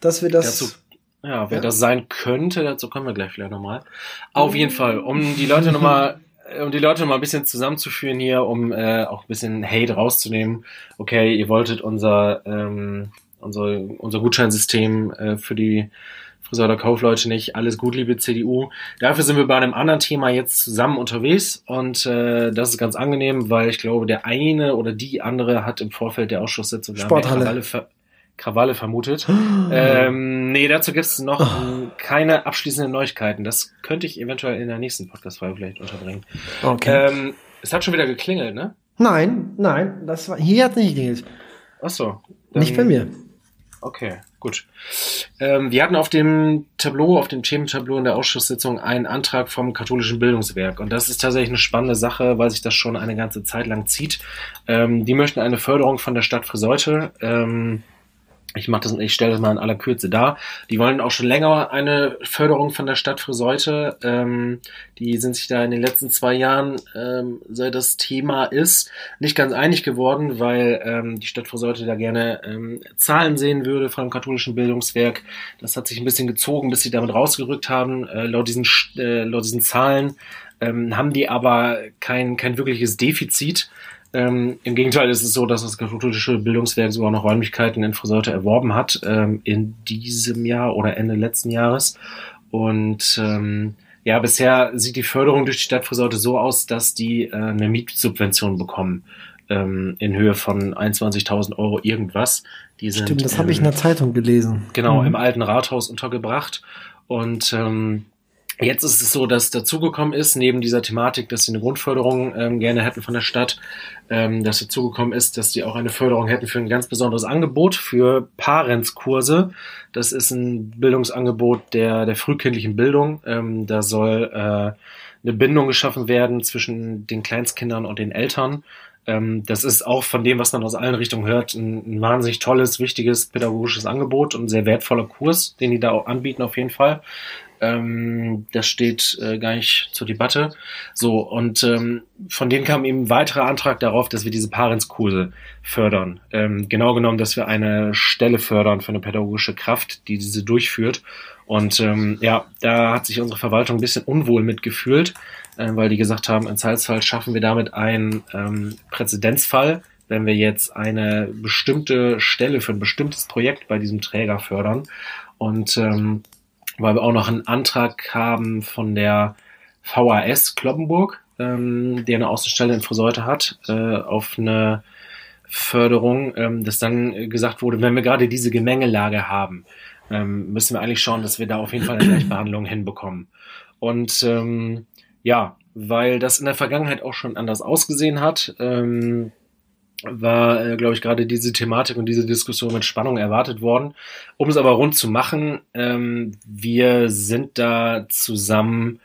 Speaker 1: dass wir das.
Speaker 2: Dazu, ja, wer ja. das sein könnte, dazu kommen wir gleich vielleicht nochmal. Auf jeden Fall, um die Leute nochmal um die Leute mal ein bisschen zusammenzuführen hier, um äh, auch ein bisschen Hate rauszunehmen. Okay, ihr wolltet unser, ähm, unser, unser Gutscheinsystem äh, für die Friseur oder Kaufleute nicht. Alles gut, liebe CDU. Dafür sind wir bei einem anderen Thema jetzt zusammen unterwegs und äh, das ist ganz angenehm, weil ich glaube, der eine oder die andere hat im Vorfeld der Ausschusssitzung
Speaker 1: Sporthalle.
Speaker 2: Krawalle vermutet. [GASPS] ähm, nee, dazu gibt es noch keine abschließenden Neuigkeiten. Das könnte ich eventuell in der nächsten Podcast-Folge vielleicht unterbringen. Okay. Ähm, es hat schon wieder geklingelt, ne?
Speaker 1: Nein, nein, das war, hier hat nicht geklingelt.
Speaker 2: Ach so.
Speaker 1: Nicht bei mir.
Speaker 2: Okay, gut. Ähm, wir hatten auf dem Tableau, auf dem Thementableau in der Ausschusssitzung einen Antrag vom katholischen Bildungswerk. Und das ist tatsächlich eine spannende Sache, weil sich das schon eine ganze Zeit lang zieht. Ähm, die möchten eine Förderung von der Stadt Friseute. Ähm, ich mache das, ich stelle das mal in aller Kürze dar. Die wollen auch schon länger eine Förderung von der Stadt Friseute. Ähm, die sind sich da in den letzten zwei Jahren, ähm, seit das Thema ist, nicht ganz einig geworden, weil ähm, die Stadt Friseute da gerne ähm, Zahlen sehen würde vom katholischen Bildungswerk. Das hat sich ein bisschen gezogen, bis sie damit rausgerückt haben. Äh, laut diesen äh, laut diesen Zahlen ähm, haben die aber kein kein wirkliches Defizit. Ähm, Im Gegenteil ist es so, dass das katholische Bildungswerk sogar noch Räumlichkeiten in Friseute erworben hat, ähm, in diesem Jahr oder Ende letzten Jahres. Und ähm, ja, bisher sieht die Förderung durch die Stadt Friseute so aus, dass die äh, eine Mietsubvention bekommen ähm, in Höhe von 21.000 Euro irgendwas.
Speaker 1: Die sind, Stimmt, das habe ich in der Zeitung gelesen.
Speaker 2: Genau, mhm. im alten Rathaus untergebracht. Und ähm, Jetzt ist es so, dass dazugekommen ist, neben dieser Thematik, dass sie eine Grundförderung ähm, gerne hätten von der Stadt, ähm, dass dazugekommen ist, dass sie auch eine Förderung hätten für ein ganz besonderes Angebot für Parentskurse. Das ist ein Bildungsangebot der, der frühkindlichen Bildung. Ähm, da soll äh, eine Bindung geschaffen werden zwischen den Kleinstkindern und den Eltern. Ähm, das ist auch von dem, was man aus allen Richtungen hört, ein, ein wahnsinnig tolles, wichtiges pädagogisches Angebot und ein sehr wertvoller Kurs, den die da auch anbieten auf jeden Fall. Ähm, das steht äh, gar nicht zur Debatte. So, und ähm, von denen kam eben ein weiterer Antrag darauf, dass wir diese Paarenskurse fördern. Ähm, genau genommen, dass wir eine Stelle fördern für eine pädagogische Kraft, die diese durchführt. Und ähm, ja, da hat sich unsere Verwaltung ein bisschen unwohl mitgefühlt, äh, weil die gesagt haben, in Salzfall schaffen wir damit einen ähm, Präzedenzfall, wenn wir jetzt eine bestimmte Stelle für ein bestimmtes Projekt bei diesem Träger fördern. Und ähm, weil wir auch noch einen Antrag haben von der VAS Kloppenburg, ähm, die eine Außenstelle in Friseute hat, äh, auf eine Förderung, ähm, dass dann gesagt wurde, wenn wir gerade diese Gemengelage haben, ähm, müssen wir eigentlich schauen, dass wir da auf jeden Fall eine Gleichbehandlung hinbekommen. Und ähm, ja, weil das in der Vergangenheit auch schon anders ausgesehen hat, ähm, war, äh, glaube ich, gerade diese Thematik und diese Diskussion mit Spannung erwartet worden. Um es aber rund zu machen, ähm, wir sind da zusammen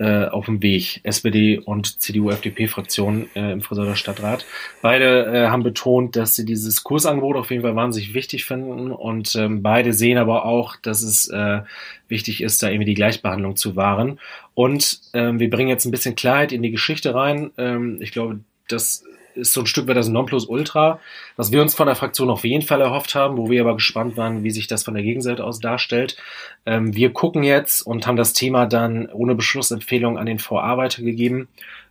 Speaker 2: äh, auf dem Weg, SPD und CDU-FDP-Fraktion äh, im Friseurder Stadtrat. Beide äh, haben betont, dass sie dieses Kursangebot auf jeden Fall wahnsinnig wichtig finden und ähm, beide sehen aber auch, dass es äh, wichtig ist, da irgendwie die Gleichbehandlung zu wahren. Und ähm, wir bringen jetzt ein bisschen Klarheit in die Geschichte rein. Ähm, ich glaube, das ist so ein Stück weit das Nonplusultra, was wir uns von der Fraktion auf jeden Fall erhofft haben, wo wir aber gespannt waren, wie sich das von der Gegenseite aus darstellt. Ähm, wir gucken jetzt und haben das Thema dann ohne Beschlussempfehlung an den VA weitergegeben,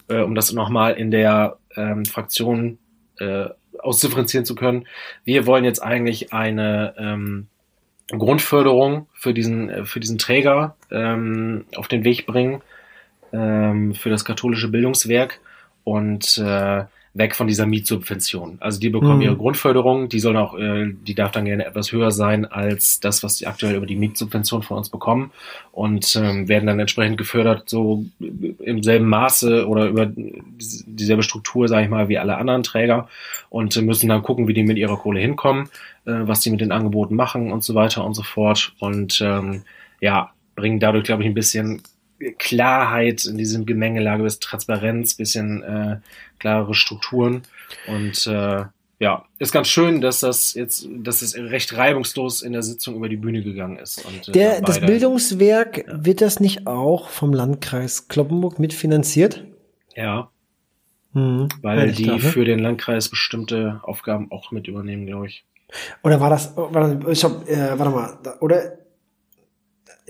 Speaker 2: äh, um das nochmal in der ähm, Fraktion äh, ausdifferenzieren zu können. Wir wollen jetzt eigentlich eine ähm, Grundförderung für diesen, äh, für diesen Träger ähm, auf den Weg bringen, ähm, für das katholische Bildungswerk und äh, weg von dieser Mietsubvention. Also die bekommen mhm. ihre Grundförderung, die sollen auch, äh, die darf dann gerne etwas höher sein als das, was sie aktuell über die Mietsubvention von uns bekommen und ähm, werden dann entsprechend gefördert, so im selben Maße oder über dieselbe Struktur, sage ich mal, wie alle anderen Träger und äh, müssen dann gucken, wie die mit ihrer Kohle hinkommen, äh, was die mit den Angeboten machen und so weiter und so fort und ähm, ja, bringen dadurch, glaube ich, ein bisschen Klarheit in diesem Gemengelage, bis Transparenz, bisschen äh, klarere Strukturen und äh, ja, ist ganz schön, dass das jetzt, dass es recht reibungslos in der Sitzung über die Bühne gegangen ist. Und,
Speaker 1: äh, der, das Bildungswerk, ja. wird das nicht auch vom Landkreis Kloppenburg mitfinanziert?
Speaker 2: Ja. Mhm, weil die klar, ne? für den Landkreis bestimmte Aufgaben auch mit übernehmen, glaube ich.
Speaker 1: Oder war das, war das ich hab, äh, warte mal, oder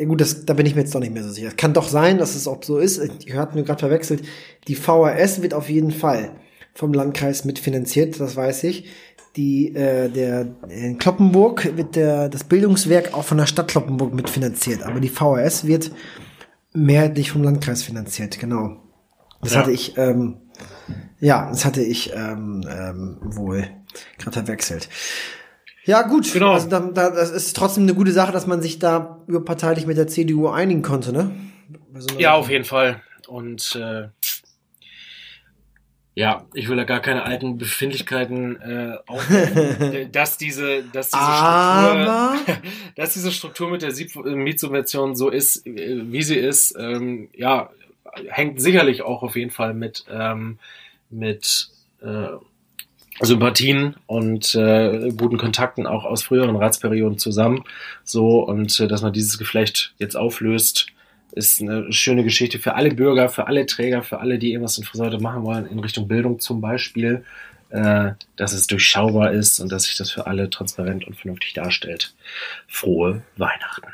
Speaker 1: gut, das, da bin ich mir jetzt doch nicht mehr so sicher. Kann doch sein, dass es auch so ist. Ich hatte nur gerade verwechselt. Die VHS wird auf jeden Fall vom Landkreis mitfinanziert, das weiß ich. Die, äh, der, in Kloppenburg wird der, das Bildungswerk auch von der Stadt Kloppenburg mitfinanziert. Aber die VHS wird mehrheitlich vom Landkreis finanziert, genau. Das ja. hatte ich, ähm, ja, das hatte ich ähm, ähm, wohl gerade verwechselt. Ja, gut. Genau. Also da, da, das ist trotzdem eine gute Sache, dass man sich da überparteilich mit der CDU einigen konnte, ne?
Speaker 2: Also, ja, auf jeden Fall. Und äh, ja, ich will da gar keine alten Befindlichkeiten äh, aufnehmen, [LAUGHS] dass diese, dass diese Struktur, [LAUGHS] dass diese Struktur mit der Mietsubvention so ist, äh, wie sie ist, ähm, ja, hängt sicherlich auch auf jeden Fall mit ähm, mit äh, Sympathien und äh, guten Kontakten auch aus früheren Ratsperioden zusammen. So, und äh, dass man dieses Geflecht jetzt auflöst, ist eine schöne Geschichte für alle Bürger, für alle Träger, für alle, die irgendwas in Friseute machen wollen, in Richtung Bildung zum Beispiel, äh, dass es durchschaubar ist und dass sich das für alle transparent und vernünftig darstellt. Frohe Weihnachten.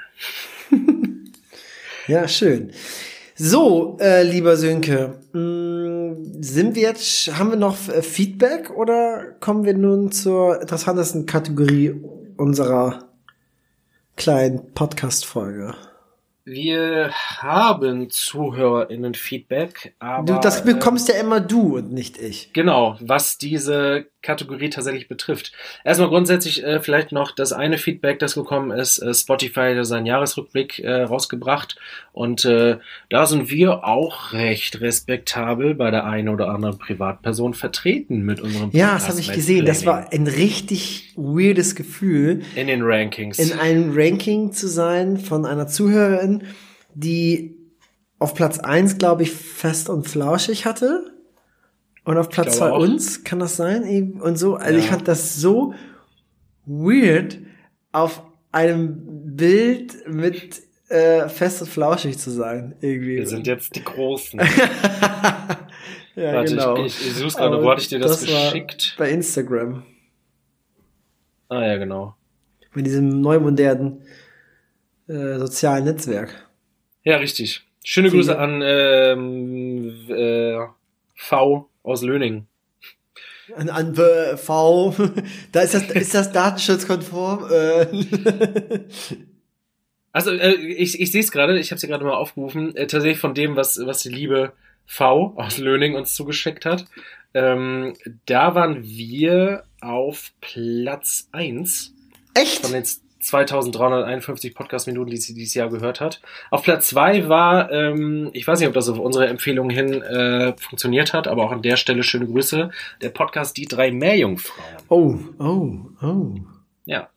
Speaker 2: [LAUGHS]
Speaker 1: ja, schön. So, äh, lieber Sönke, mh, sind wir jetzt, haben wir noch äh, Feedback oder kommen wir nun zur interessantesten Kategorie unserer kleinen Podcast-Folge?
Speaker 2: Wir haben ZuhörerInnen-Feedback, aber.
Speaker 1: Du, das bekommst äh, ja immer du und nicht ich.
Speaker 2: Genau, was diese Kategorie tatsächlich betrifft. Erstmal grundsätzlich äh, vielleicht noch das eine Feedback, das gekommen ist. Äh, Spotify hat seinen Jahresrückblick äh, rausgebracht und äh, da sind wir auch recht respektabel bei der einen oder anderen Privatperson vertreten mit unserem
Speaker 1: Podcast. Ja, das habe ich gesehen. Das war ein richtig weirdes Gefühl.
Speaker 2: In den Rankings.
Speaker 1: In einem Ranking zu sein von einer Zuhörerin, die auf Platz eins glaube ich, fest und flauschig hatte und auf Platz zwei uns, kann das sein? Und so, also ja. ich fand das so weird, auf einem Bild mit äh, fest und flauschig zu sein. Irgendwie.
Speaker 2: Wir sind jetzt die Großen. [LAUGHS]
Speaker 1: ja,
Speaker 2: Warte,
Speaker 1: genau.
Speaker 2: ich, ich, ich suche gerade, wo hatte ich dir das,
Speaker 1: war
Speaker 2: geschickt?
Speaker 1: Bei Instagram.
Speaker 2: Ah ja, genau.
Speaker 1: Mit diesem neumodernen äh, sozialen Netzwerk.
Speaker 2: Ja, richtig. Schöne. Grüße an ähm, äh, V aus Löning.
Speaker 1: An, an V. [LAUGHS] da ist das, ist das datenschutzkonform. Äh, [LAUGHS]
Speaker 2: Also äh, ich, ich sehe es gerade, ich habe es ja gerade mal aufgerufen, äh, tatsächlich von dem, was, was die liebe V aus Löning uns zugeschickt hat. Ähm, da waren wir auf Platz eins
Speaker 1: echt?
Speaker 2: von den 2351 Podcast-Minuten, die sie dieses Jahr gehört hat. Auf Platz zwei war, ähm, ich weiß nicht, ob das auf unsere Empfehlung hin äh, funktioniert hat, aber auch an der Stelle schöne Grüße, der Podcast Die drei Meerjungfrauen.
Speaker 1: Oh, oh, oh.
Speaker 2: Ja.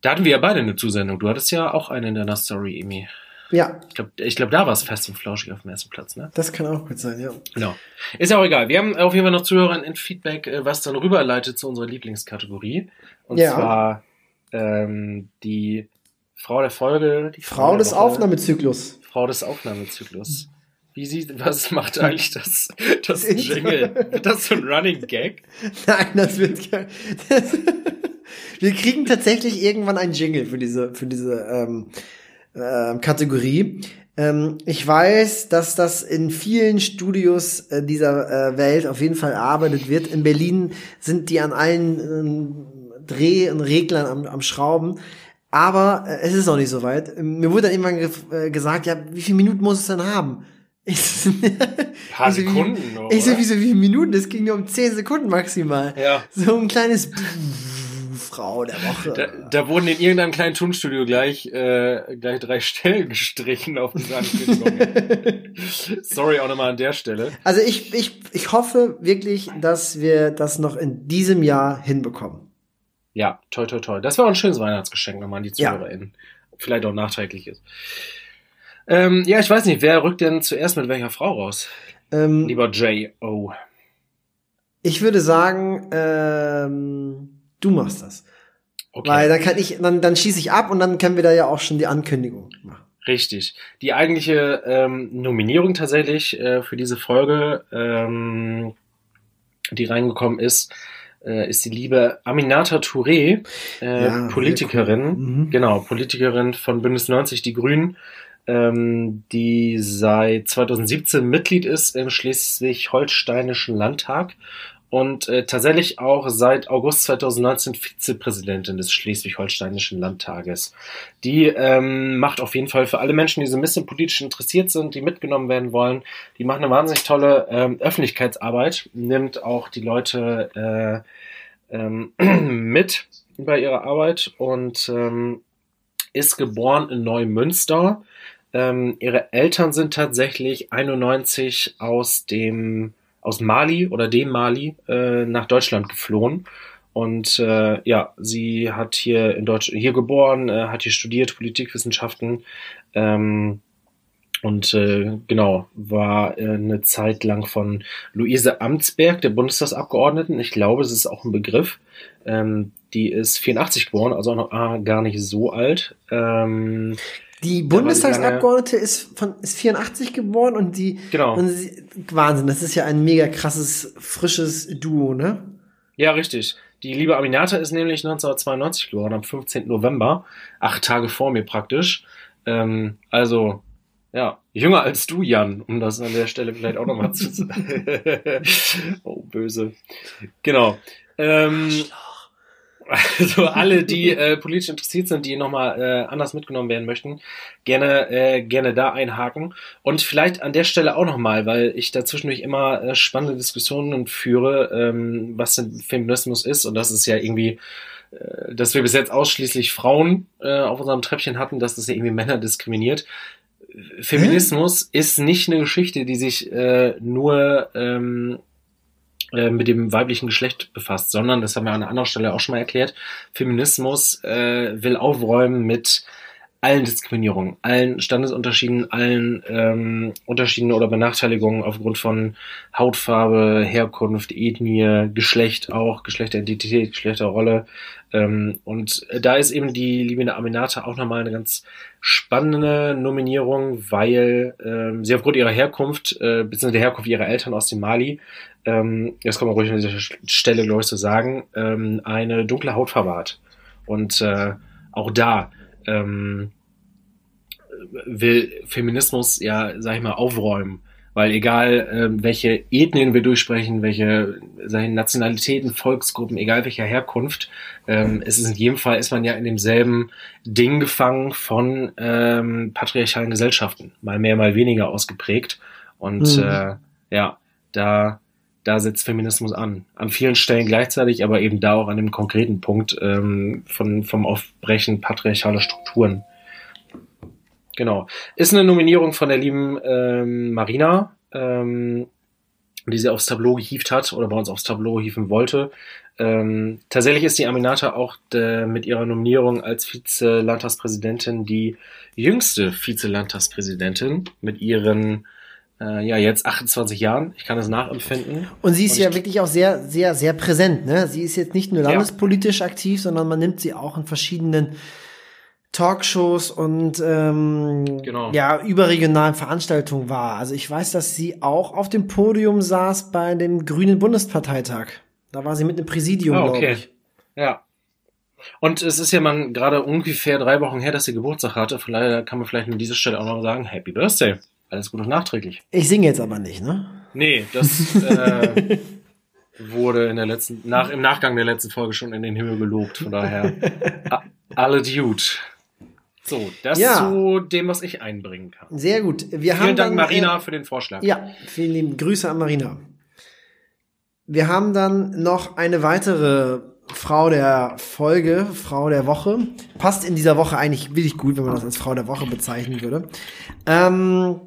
Speaker 2: Da hatten wir ja beide eine Zusendung. Du hattest ja auch eine in deiner Story, Emi.
Speaker 1: Ja,
Speaker 2: Ich glaube, ich glaub, da war es fest und flauschig auf dem ersten Platz, ne?
Speaker 1: das kann auch gut sein, ja.
Speaker 2: Genau. Ist ja auch egal. Wir haben auf jeden Fall noch Zuhörer in Feedback, äh, was dann rüberleitet zu unserer Lieblingskategorie. Und
Speaker 1: Ja.
Speaker 2: zwar ähm, die Frau der Folge. Die
Speaker 1: Frau
Speaker 2: der
Speaker 1: des
Speaker 2: Woche,
Speaker 1: Aufnahmezyklus.
Speaker 2: Frau des Aufnahmezyklus. Wie sieht, was macht eigentlich das, das. Jingle? Wird das so ein Running Gag? [LAUGHS]
Speaker 1: Nein, das wird das [LAUGHS] Wir kriegen tatsächlich irgendwann einen Jingle für diese, für diese ähm, ähm, Kategorie. Ähm, ich weiß, dass das in vielen Studios äh, dieser äh, Welt auf jeden Fall erarbeitet wird. In Berlin sind die an allen ähm, Dreh- und Reglern am, am Schrauben. Aber äh, es ist noch nicht so weit. Ähm, Mir wurde dann irgendwann ge äh, gesagt, ja, wie viele Minuten muss es denn haben? [LAUGHS] Ich, so, [LAUGHS]
Speaker 2: Paar Sekunden,
Speaker 1: Ich so, wie so, wie viele Minuten? Das ging nur um 10 Sekunden maximal.
Speaker 2: Ja.
Speaker 1: So ein kleines Frau der Woche.
Speaker 2: Da, da wurden in irgendeinem kleinen Tonstudio gleich, äh, gleich drei Stellen [LAUGHS] gestrichen auf diese Ankündigung. [LAUGHS] Sorry auch nochmal an der Stelle.
Speaker 1: Also ich, ich, ich hoffe wirklich, dass wir das noch in diesem Jahr hinbekommen.
Speaker 2: Ja, toll, toll, toll. Das war auch ein schönes Weihnachtsgeschenk nochmal an die
Speaker 1: Ja.
Speaker 2: ZuhörerInnen. Vielleicht auch nachträglich ist. Ähm, ja, ich weiß nicht, wer rückt denn zuerst mit welcher Frau raus?
Speaker 1: Ähm,
Speaker 2: Lieber J.O.
Speaker 1: ich würde sagen, ähm, du machst das.
Speaker 2: Okay.
Speaker 1: Weil dann kann ich, dann, dann schieße ich ab und dann können wir da ja auch schon die Ankündigung machen.
Speaker 2: Richtig. Die eigentliche ähm, Nominierung tatsächlich äh, für diese Folge, ähm, die reingekommen ist, äh, ist die liebe Aminata Touré, äh,
Speaker 1: Ja,
Speaker 2: Politikerin.
Speaker 1: cool. Mhm.
Speaker 2: Genau, Politikerin von Bündnis 90 Die Grünen, ähm, die seit 2017 Mitglied ist im Schleswig-Holsteinischen Landtag und äh, tatsächlich auch seit August 2019 Vizepräsidentin des Schleswig-Holsteinischen Landtages. Die ähm, macht auf jeden Fall für alle Menschen, die so ein bisschen politisch interessiert sind, die mitgenommen werden wollen, die macht eine wahnsinnig tolle ähm, Öffentlichkeitsarbeit, nimmt auch die Leute äh, ähm, [CLEARS THROAT] mit bei ihrer Arbeit und ähm, ist geboren in Neumünster. Ähm, ihre Eltern sind tatsächlich 91 aus dem aus Mali oder dem Mali äh, nach Deutschland geflohen. Und äh, ja, sie hat hier in Deutsch hier geboren, äh, hat hier studiert Politikwissenschaften ähm, und äh, genau war äh, eine Zeit lang von Luise Amtsberg, der Bundestagsabgeordneten. Ich glaube, es ist auch ein Begriff. Ähm, die ist 84 geboren, also auch noch ah, gar nicht so alt. Ähm,
Speaker 1: Die Bundestagsabgeordnete ist von ist 84 geboren und die
Speaker 2: Genau.
Speaker 1: und sie, Wahnsinn, das ist ja ein mega krasses frisches Duo, ne?
Speaker 2: Ja, richtig. Die liebe Aminata ist nämlich 1992 geboren, am 15. November. Acht Tage vor mir praktisch. Ähm, also, ja, jünger als du, Jan, um das an der Stelle vielleicht auch nochmal zu [LAUGHS] sagen. oh, böse. Genau. Ähm, also alle, die [LAUGHS] äh, politisch interessiert sind, die nochmal äh, anders mitgenommen werden möchten, gerne, äh, gerne da einhaken. Und vielleicht an der Stelle auch nochmal, weil ich da zwischendurch immer äh, spannende Diskussionen führe, ähm, was denn Feminismus ist. Und das ist ja irgendwie, äh, dass wir bis jetzt ausschließlich Frauen äh, auf unserem Treppchen hatten, dass das ja irgendwie Männer diskriminiert. Feminismus ist nicht eine Geschichte, die sich äh, nur ähm, äh, mit dem weiblichen Geschlecht befasst, sondern, das haben wir an einer anderen Stelle auch schon mal erklärt, Feminismus äh, will aufräumen mit allen Diskriminierungen, allen Standesunterschieden, allen ähm, Unterschieden oder Benachteiligungen aufgrund von Hautfarbe, Herkunft, Ethnie, Geschlecht auch, Geschlechteridentität, Geschlechterrolle. Ähm, und da ist eben die liebe Aminata auch nochmal eine ganz spannende Nominierung, weil ähm, sie aufgrund ihrer Herkunft, äh, beziehungsweise der Herkunft ihrer Eltern aus dem Mali, ähm, das kann man ruhig an dieser Stelle, glaube ich, so sagen, ähm, eine dunkle Hautfarbe hat. Und äh, auch da ähm, will Feminismus ja, sag ich mal, aufräumen. Weil egal, ähm, welche Ethnien wir durchsprechen, welche ich, Nationalitäten, Volksgruppen, egal welcher Herkunft, ähm, es ist in jedem Fall, ist man ja in demselben Ding gefangen von ähm, patriarchalen Gesellschaften. Mal mehr, mal weniger ausgeprägt. Und mhm. äh, ja, da da setzt Feminismus an. An vielen Stellen gleichzeitig, aber eben da auch an dem konkreten Punkt ähm, von, vom Aufbrechen patriarchaler Strukturen. Genau. Ist eine Nominierung von der lieben ähm, Marina, ähm, die sie aufs Tableau gehievt hat oder bei uns aufs Tableau hieven wollte. Ähm, tatsächlich ist die Aminata auch de, mit ihrer Nominierung als Vize-Landtagspräsidentin die jüngste Vize-Landtagspräsidentin mit ihren äh, ja, jetzt 28 Jahren. Ich kann es nachempfinden.
Speaker 1: Und sie ist und ja wirklich auch sehr, sehr, sehr präsent. Ne? Sie ist jetzt nicht nur landespolitisch ja. aktiv, sondern man nimmt sie auch in verschiedenen Talkshows und ähm, genau. ja überregionalen Veranstaltungen wahr. Also ich weiß, dass sie auch auf dem Podium saß bei dem Grünen Bundesparteitag. Da war sie mit einem Präsidium, oh, okay. glaube ich.
Speaker 2: Ja. Und es ist ja man gerade ungefähr drei Wochen her, dass sie Geburtstag hatte. Von daher kann man vielleicht an dieser Stelle auch noch sagen, Happy Birthday. Alles Gute nachträglich.
Speaker 1: Ich singe jetzt aber nicht, ne?
Speaker 2: Nee, das äh, [LAUGHS] wurde in der letzten, nach, im Nachgang der letzten Folge schon in den Himmel gelobt. Von daher, alle Dude. So, das ja. zu dem, was ich einbringen kann.
Speaker 1: Sehr gut. Wir
Speaker 2: vielen
Speaker 1: haben
Speaker 2: Dank, dann, Marina, äh, für den Vorschlag.
Speaker 1: Ja, vielen lieben Grüße an Marina. Wir haben dann noch eine weitere Frau der Folge, Frau der Woche. Passt in dieser Woche eigentlich wirklich gut, wenn man das als Frau der Woche bezeichnen würde. Ähm,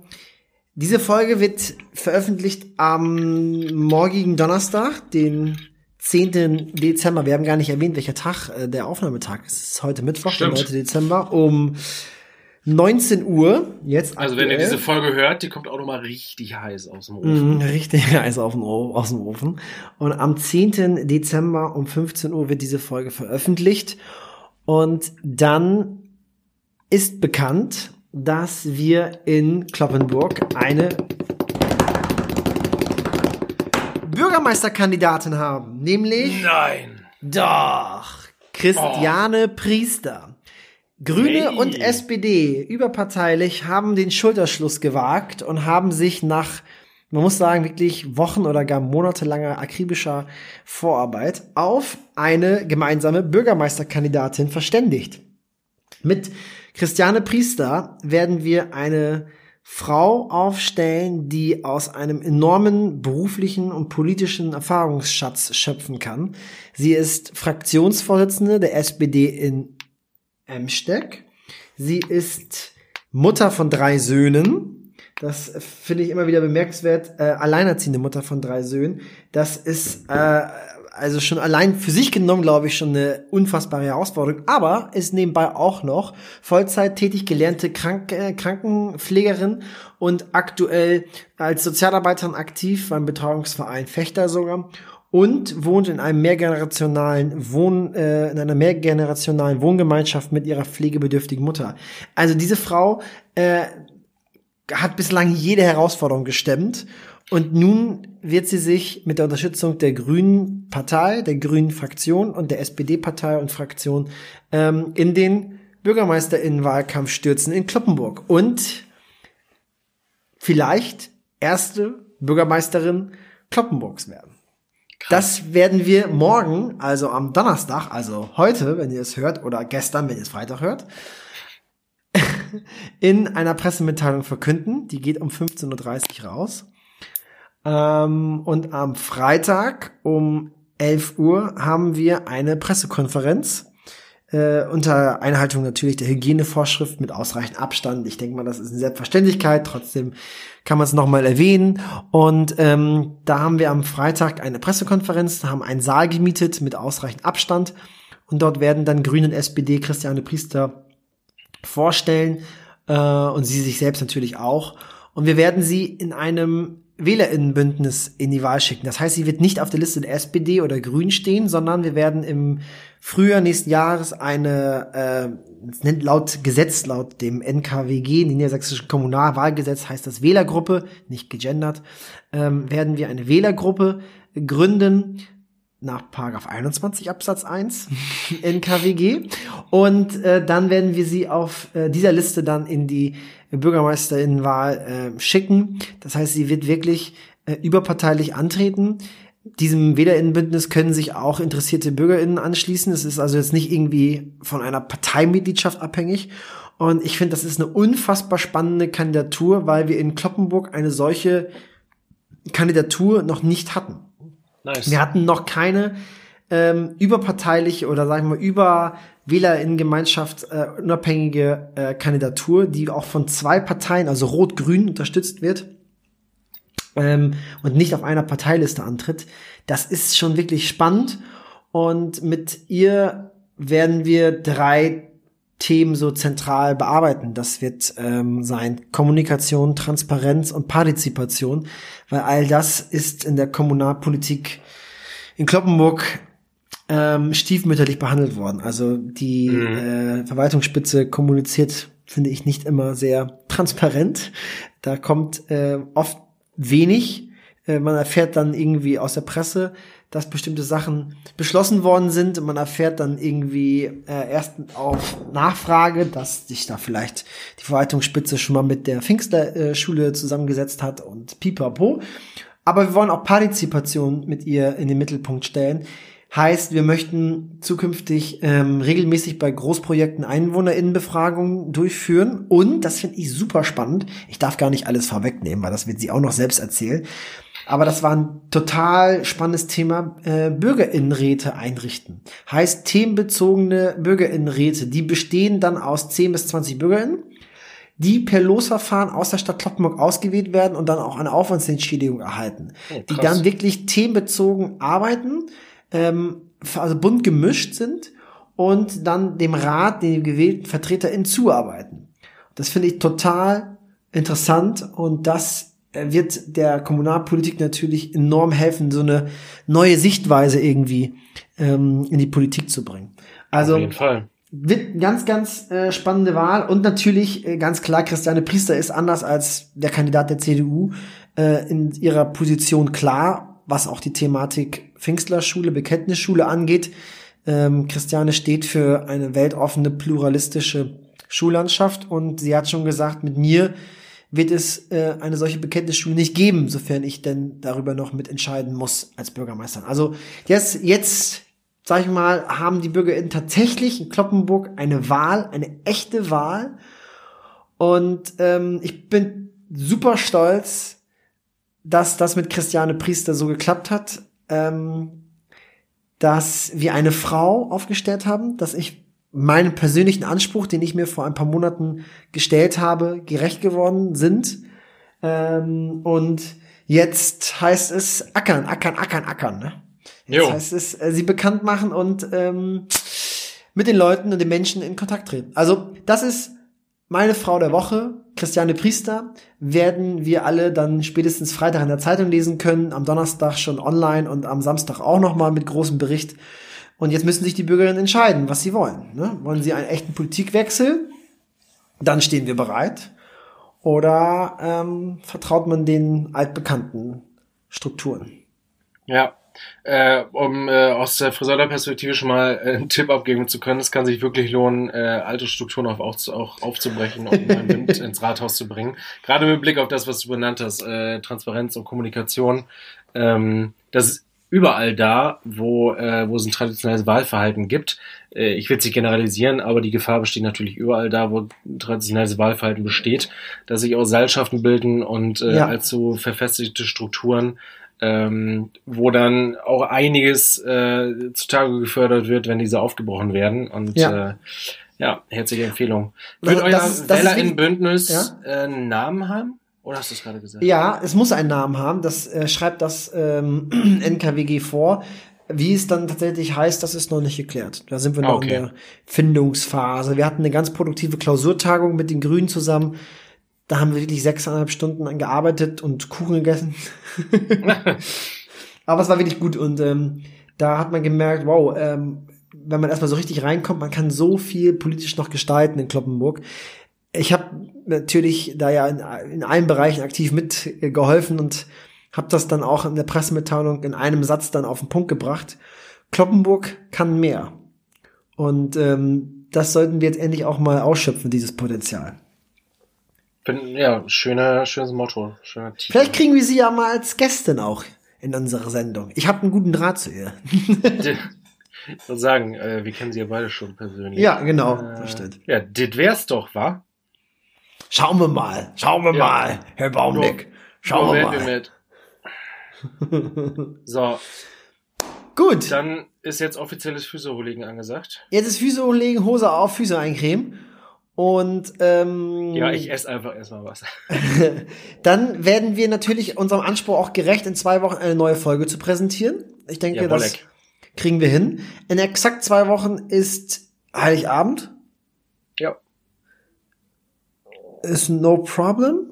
Speaker 1: diese Folge wird veröffentlicht am morgigen Donnerstag, den 10. Dezember. Wir haben gar nicht erwähnt, welcher Tag äh, der Aufnahmetag ist. Es ist heute Mittwoch, Stimmt. der 9. Dezember, um 19 Uhr. Jetzt
Speaker 2: also aktuell. wenn ihr diese Folge hört, die kommt auch nochmal richtig heiß aus dem Ofen.
Speaker 1: Mm, richtig [LAUGHS] heiß auf dem, aus dem Ofen. Und am 10. Dezember um 15 Uhr wird diese Folge veröffentlicht. Und dann ist bekannt, dass wir in Kloppenburg eine Bürgermeisterkandidatin haben, nämlich
Speaker 2: Nein.
Speaker 1: Doch, Christiane oh. Priester. Grüne hey. und SPD überparteilich haben den Schulterschluss gewagt und haben sich nach, man muss sagen, wirklich Wochen oder gar monatelanger akribischer Vorarbeit auf eine gemeinsame Bürgermeisterkandidatin verständigt. Mit Christiane Priester werden wir eine Frau aufstellen, die aus einem enormen beruflichen und politischen Erfahrungsschatz schöpfen kann. Sie ist Fraktionsvorsitzende der SPD in Emsteck. Sie ist Mutter von drei Söhnen. Das finde ich immer wieder bemerkenswert. Äh, alleinerziehende Mutter von drei Söhnen. Das ist äh, also schon allein für sich genommen, glaube ich, schon eine unfassbare Herausforderung. Aber ist nebenbei auch noch Vollzeit tätig gelernte Krank äh, Krankenpflegerin und aktuell als Sozialarbeiterin aktiv beim Betreuungsverein Fechter sogar und wohnt in einem mehrgenerationalen Wohn äh, in einer mehrgenerationalen Wohngemeinschaft mit ihrer pflegebedürftigen Mutter. Also diese Frau äh, hat bislang jede Herausforderung gestemmt und nun wird sie sich mit der Unterstützung der Grünen Partei, der Grünen Fraktion und der SPD-Partei und Fraktion ähm, in den Bürgermeisterinnenwahlkampf stürzen in Kloppenburg und vielleicht erste Bürgermeisterin Kloppenburgs werden. Das werden wir morgen, also am Donnerstag, also heute, wenn ihr es hört, oder gestern, wenn ihr es Freitag hört, [LAUGHS] in einer Pressemitteilung verkünden. Die geht um 15.30 Uhr raus. Ähm, und am Freitag um 11 Uhr haben wir eine Pressekonferenz äh, unter Einhaltung natürlich der Hygienevorschrift mit ausreichend Abstand. Ich denke mal, das ist eine Selbstverständlichkeit. Trotzdem kann man es nochmal erwähnen. Und ähm, da haben wir am Freitag eine Pressekonferenz, haben einen Saal gemietet mit ausreichend Abstand. Und dort werden dann Grüne und SPD Christiane Priester vorstellen äh, und sie sich selbst natürlich auch. Und wir werden sie in einem Wählerinnenbündnis in die Wahl schicken. Das heißt, sie wird nicht auf der Liste der SPD oder Grün stehen, sondern wir werden im Frühjahr nächsten Jahres eine, äh, laut Gesetz, laut dem NKWG, dem Niedersächsischen Kommunalwahlgesetz heißt das Wählergruppe, nicht gegendert, ähm, werden wir eine Wählergruppe gründen, nach Paragraph 21 Absatz 1 NKWG und äh, dann werden wir sie auf äh, dieser Liste dann in die Bürgermeisterinnenwahl äh, schicken. Das heißt, sie wird wirklich äh, überparteilich antreten. Diesem Wählerinnenbündnis können sich auch interessierte Bürgerinnen anschließen. Es ist also jetzt nicht irgendwie von einer Parteimitgliedschaft abhängig. Und ich finde, das ist eine unfassbar spannende Kandidatur, weil wir in Kloppenburg eine solche Kandidatur noch nicht hatten. Nice. Wir hatten noch keine ähm, überparteiliche oder sagen wir über Wähler in Gemeinschaft äh, unabhängige äh, Kandidatur, die auch von zwei Parteien, also Rot-Grün, unterstützt wird ähm, und nicht auf einer Parteiliste antritt. Das ist schon wirklich spannend und mit ihr werden wir drei Themen so zentral bearbeiten. Das wird ähm, sein Kommunikation, Transparenz und Partizipation, weil all das ist in der Kommunalpolitik in Kloppenburg ähm, stiefmütterlich behandelt worden. Also die mhm. äh, Verwaltungsspitze kommuniziert, finde ich, nicht immer sehr transparent. Da kommt äh, oft wenig. Äh, man erfährt dann irgendwie aus der Presse, dass bestimmte Sachen beschlossen worden sind und man erfährt dann irgendwie äh, erst auf Nachfrage, dass sich da vielleicht die Verwaltungsspitze schon mal mit der Pfingstler-Schule zusammengesetzt hat und pipapo. Aber wir wollen auch Partizipation mit ihr in den Mittelpunkt stellen. Heißt, wir möchten zukünftig ähm, regelmäßig bei Großprojekten EinwohnerInnenbefragungen durchführen. Und, das finde ich super spannend, ich darf gar nicht alles vorwegnehmen, weil das wird sie auch noch selbst erzählen. Aber das war ein total spannendes Thema, äh, Bürgerinnenräte einrichten. Heißt themenbezogene Bürgerinnenräte, die bestehen dann aus 10 bis 20 Bürgerinnen, die per Losverfahren aus der Stadt Kloppenburg ausgewählt werden und dann auch eine Aufwandsentschädigung erhalten. Oh, die dann wirklich themenbezogen arbeiten ähm, also bunt gemischt sind und dann dem Rat, den gewählten VertreterInnen zuarbeiten. Das finde ich total interessant und das wird der Kommunalpolitik natürlich enorm helfen, so eine neue Sichtweise irgendwie ähm, in die Politik zu bringen. Also
Speaker 2: Auf jeden Fall.
Speaker 1: wird ganz, ganz äh, spannende Wahl und natürlich äh, ganz klar, Christiane Priester ist anders als der Kandidat der CDU äh, in ihrer Position klar was auch die Thematik Pfingstlerschule, Bekenntnisschule angeht. Ähm, Christiane steht für eine weltoffene, pluralistische Schullandschaft und sie hat schon gesagt, mit mir wird es äh, eine solche Bekenntnisschule nicht geben, sofern ich denn darüber noch mitentscheiden muss als Bürgermeister. Also jetzt, jetzt sag ich mal, haben die BürgerInnen tatsächlich in Kloppenburg eine Wahl, eine echte Wahl. Und ähm, ich bin super stolz, dass das mit Christiane Priester so geklappt hat, ähm, dass wir eine Frau aufgestellt haben, dass ich meinen persönlichen Anspruch, den ich mir vor ein paar Monaten gestellt habe, gerecht geworden sind. Ähm, und jetzt heißt es ackern, ackern, ackern, ackern. Ne? Jetzt jo. heißt es, äh, sie bekannt machen und ähm, mit den Leuten und den Menschen in Kontakt treten. Also das ist meine Frau der Woche, Christiane Priester, werden wir alle dann spätestens Freitag in der Zeitung lesen können, am Donnerstag schon online und am Samstag auch nochmal mit großem Bericht. Und jetzt müssen sich die Bürgerinnen entscheiden, was sie wollen. Ne? Wollen sie einen echten Politikwechsel? Dann stehen wir bereit. Oder ähm, vertraut man den altbekannten Strukturen?
Speaker 2: Ja, äh, um äh, aus der Friseurperspektive schon mal äh, einen Tipp abgeben zu können. Es kann sich wirklich lohnen, äh, alte Strukturen auf, auch, auch aufzubrechen und Wind [LAUGHS] ins Rathaus zu bringen. Gerade mit Blick auf das, was du benannt hast, äh, Transparenz und Kommunikation. Ähm, das ist überall da, wo, äh, wo es ein traditionelles Wahlverhalten gibt. Äh, ich will es nicht generalisieren, aber die Gefahr besteht natürlich überall da, wo ein traditionelles Wahlverhalten besteht, dass sich auch Seilschaften bilden und äh, ja. allzu verfestigte Strukturen ähm, wo dann auch einiges äh, zutage gefördert wird, wenn diese aufgebrochen werden. Und ja, äh, ja herzliche Empfehlung. Wird euer das, das Wähler in Bündnis ja? äh, einen Namen haben? Oder hast du es gerade gesagt?
Speaker 1: Ja, es muss einen Namen haben. Das äh, schreibt das ähm, [CLEARS THROAT] NKWG vor. Wie es dann tatsächlich heißt, das ist noch nicht geklärt. Da sind wir noch
Speaker 2: Okay.
Speaker 1: in der Findungsphase. Wir hatten eine ganz produktive Klausurtagung mit den Grünen zusammen. Da haben wir wirklich sechseinhalb Stunden an gearbeitet und Kuchen gegessen. [LAUGHS] Aber es war wirklich gut und ähm, da hat man gemerkt, wow, ähm, wenn man erstmal so richtig reinkommt, man kann so viel politisch noch gestalten in Kloppenburg. Ich habe natürlich da ja in, in allen Bereichen aktiv mitgeholfen und habe das dann auch in der Pressemitteilung in einem Satz dann auf den Punkt gebracht. Kloppenburg kann mehr. Und ähm, das sollten wir jetzt endlich auch mal ausschöpfen, dieses Potenzial.
Speaker 2: Bin, ja, schöner, schönes Motto. Schöner Titel.
Speaker 1: Vielleicht kriegen wir sie ja mal als Gästin auch in unsere Sendung. Ich habe einen guten Draht zu ihr. [LAUGHS]
Speaker 2: Ich würde sagen, äh, wir kennen sie ja beide schon persönlich.
Speaker 1: Ja, genau.
Speaker 2: Äh. Ja, das wär's doch, wa?
Speaker 1: Schauen wir mal, schauen wir
Speaker 2: Ja.
Speaker 1: mal, Herr Baumnick. Schauen wir mal.
Speaker 2: mit. [LAUGHS] So,
Speaker 1: Gut,
Speaker 2: dann ist jetzt offizielles Füße angesagt.
Speaker 1: jetzt ist Füße hochlegen, Hose auf, Füße eincremen. Und ähm,
Speaker 2: Ja, ich esse einfach erstmal was. [LAUGHS]
Speaker 1: dann werden wir natürlich unserem Anspruch auch gerecht, in zwei Wochen eine neue Folge zu präsentieren. Ich denke,
Speaker 2: Ja,
Speaker 1: das kriegen wir hin. In exakt zwei Wochen ist Heiligabend.
Speaker 2: Ja.
Speaker 1: Ist no problem.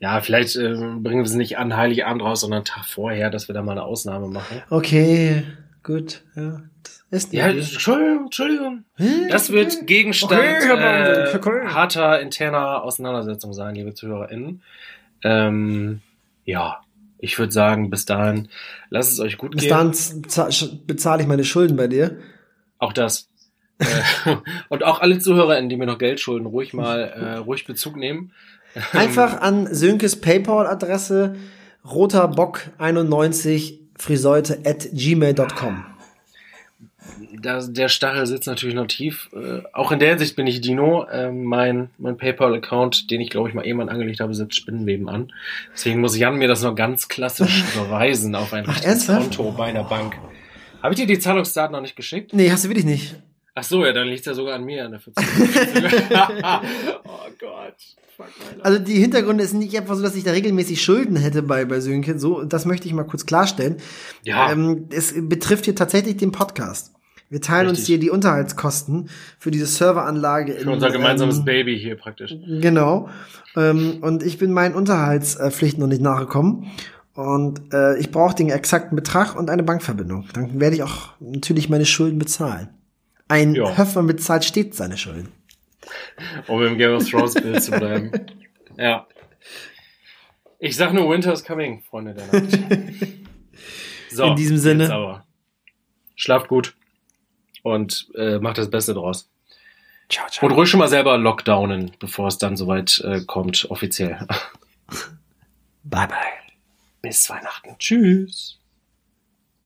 Speaker 2: Ja, vielleicht äh, bringen wir es nicht an Heiligabend raus, sondern einen Tag vorher, dass wir da mal eine Ausnahme machen.
Speaker 1: Okay, gut. Ja, ist
Speaker 2: Ja. Entschuldigung, Entschuldigung. Das wird Gegenstand
Speaker 1: Okay,
Speaker 2: äh, harter interner Auseinandersetzung sein, liebe ZuhörerInnen. Ähm, ja, ich würde sagen, bis dahin, lasst es euch gut
Speaker 1: Bis
Speaker 2: gehen.
Speaker 1: dahin za- sch- bezahle ich meine Schulden bei dir.
Speaker 2: Auch das. Äh, [LAUGHS] Und auch alle ZuhörerInnen, die mir noch Geld schulden, ruhig mal, äh, ruhig Bezug nehmen.
Speaker 1: Einfach an Sönkes PayPal-Adresse roterbock91 friseute at gmail.com.
Speaker 2: Der Stachel sitzt natürlich noch tief. Äh, auch in der Hinsicht bin ich Dino. Ähm, mein mein PayPal-Account, den ich glaube ich mal eben angelegt habe, setzt Spinnenweben an. Deswegen muss Jan mir das noch ganz klassisch [LAUGHS] überweisen auf ein
Speaker 1: Ach?
Speaker 2: Konto bei einer Bank. Habe ich dir die Zahlungsdaten noch nicht geschickt?
Speaker 1: Nee, hast du wirklich nicht.
Speaker 2: Ach so, ja, dann liegt ja sogar an mir an der [LAUGHS] Oh Gott. Fuck.
Speaker 1: Also die Hintergründe ist nicht einfach so, dass ich da regelmäßig Schulden hätte bei, bei Sönke. So, das möchte ich mal kurz klarstellen.
Speaker 2: Ja.
Speaker 1: Ähm, es betrifft hier tatsächlich den Podcast. Wir teilen uns
Speaker 2: Richtig.
Speaker 1: hier die Unterhaltskosten für diese Serveranlage.
Speaker 2: Für unser gemeinsames
Speaker 1: ähm,
Speaker 2: Baby hier praktisch.
Speaker 1: Genau. Ähm, und ich bin meinen Unterhaltspflichten noch nicht nachgekommen. Und äh, ich brauche den exakten Betrag und eine Bankverbindung. Dann werde ich auch natürlich meine Schulden bezahlen. Ein
Speaker 2: Ja.
Speaker 1: Höfmann bezahlt stets seine Schulden.
Speaker 2: Um im Game of Thrones Bild zu bleiben. [LAUGHS] Ja. Ich sag nur Winter is coming, Freunde der Nacht. [LAUGHS] So,
Speaker 1: In diesem Sinne.
Speaker 2: aber. Schlaft gut und äh, macht das Beste draus.
Speaker 1: Ciao, ciao.
Speaker 2: Und ruhig schon mal selber lockdownen, bevor es dann soweit äh, kommt, offiziell. [LAUGHS]
Speaker 1: Bye, bye.
Speaker 2: Bis Weihnachten. Tschüss.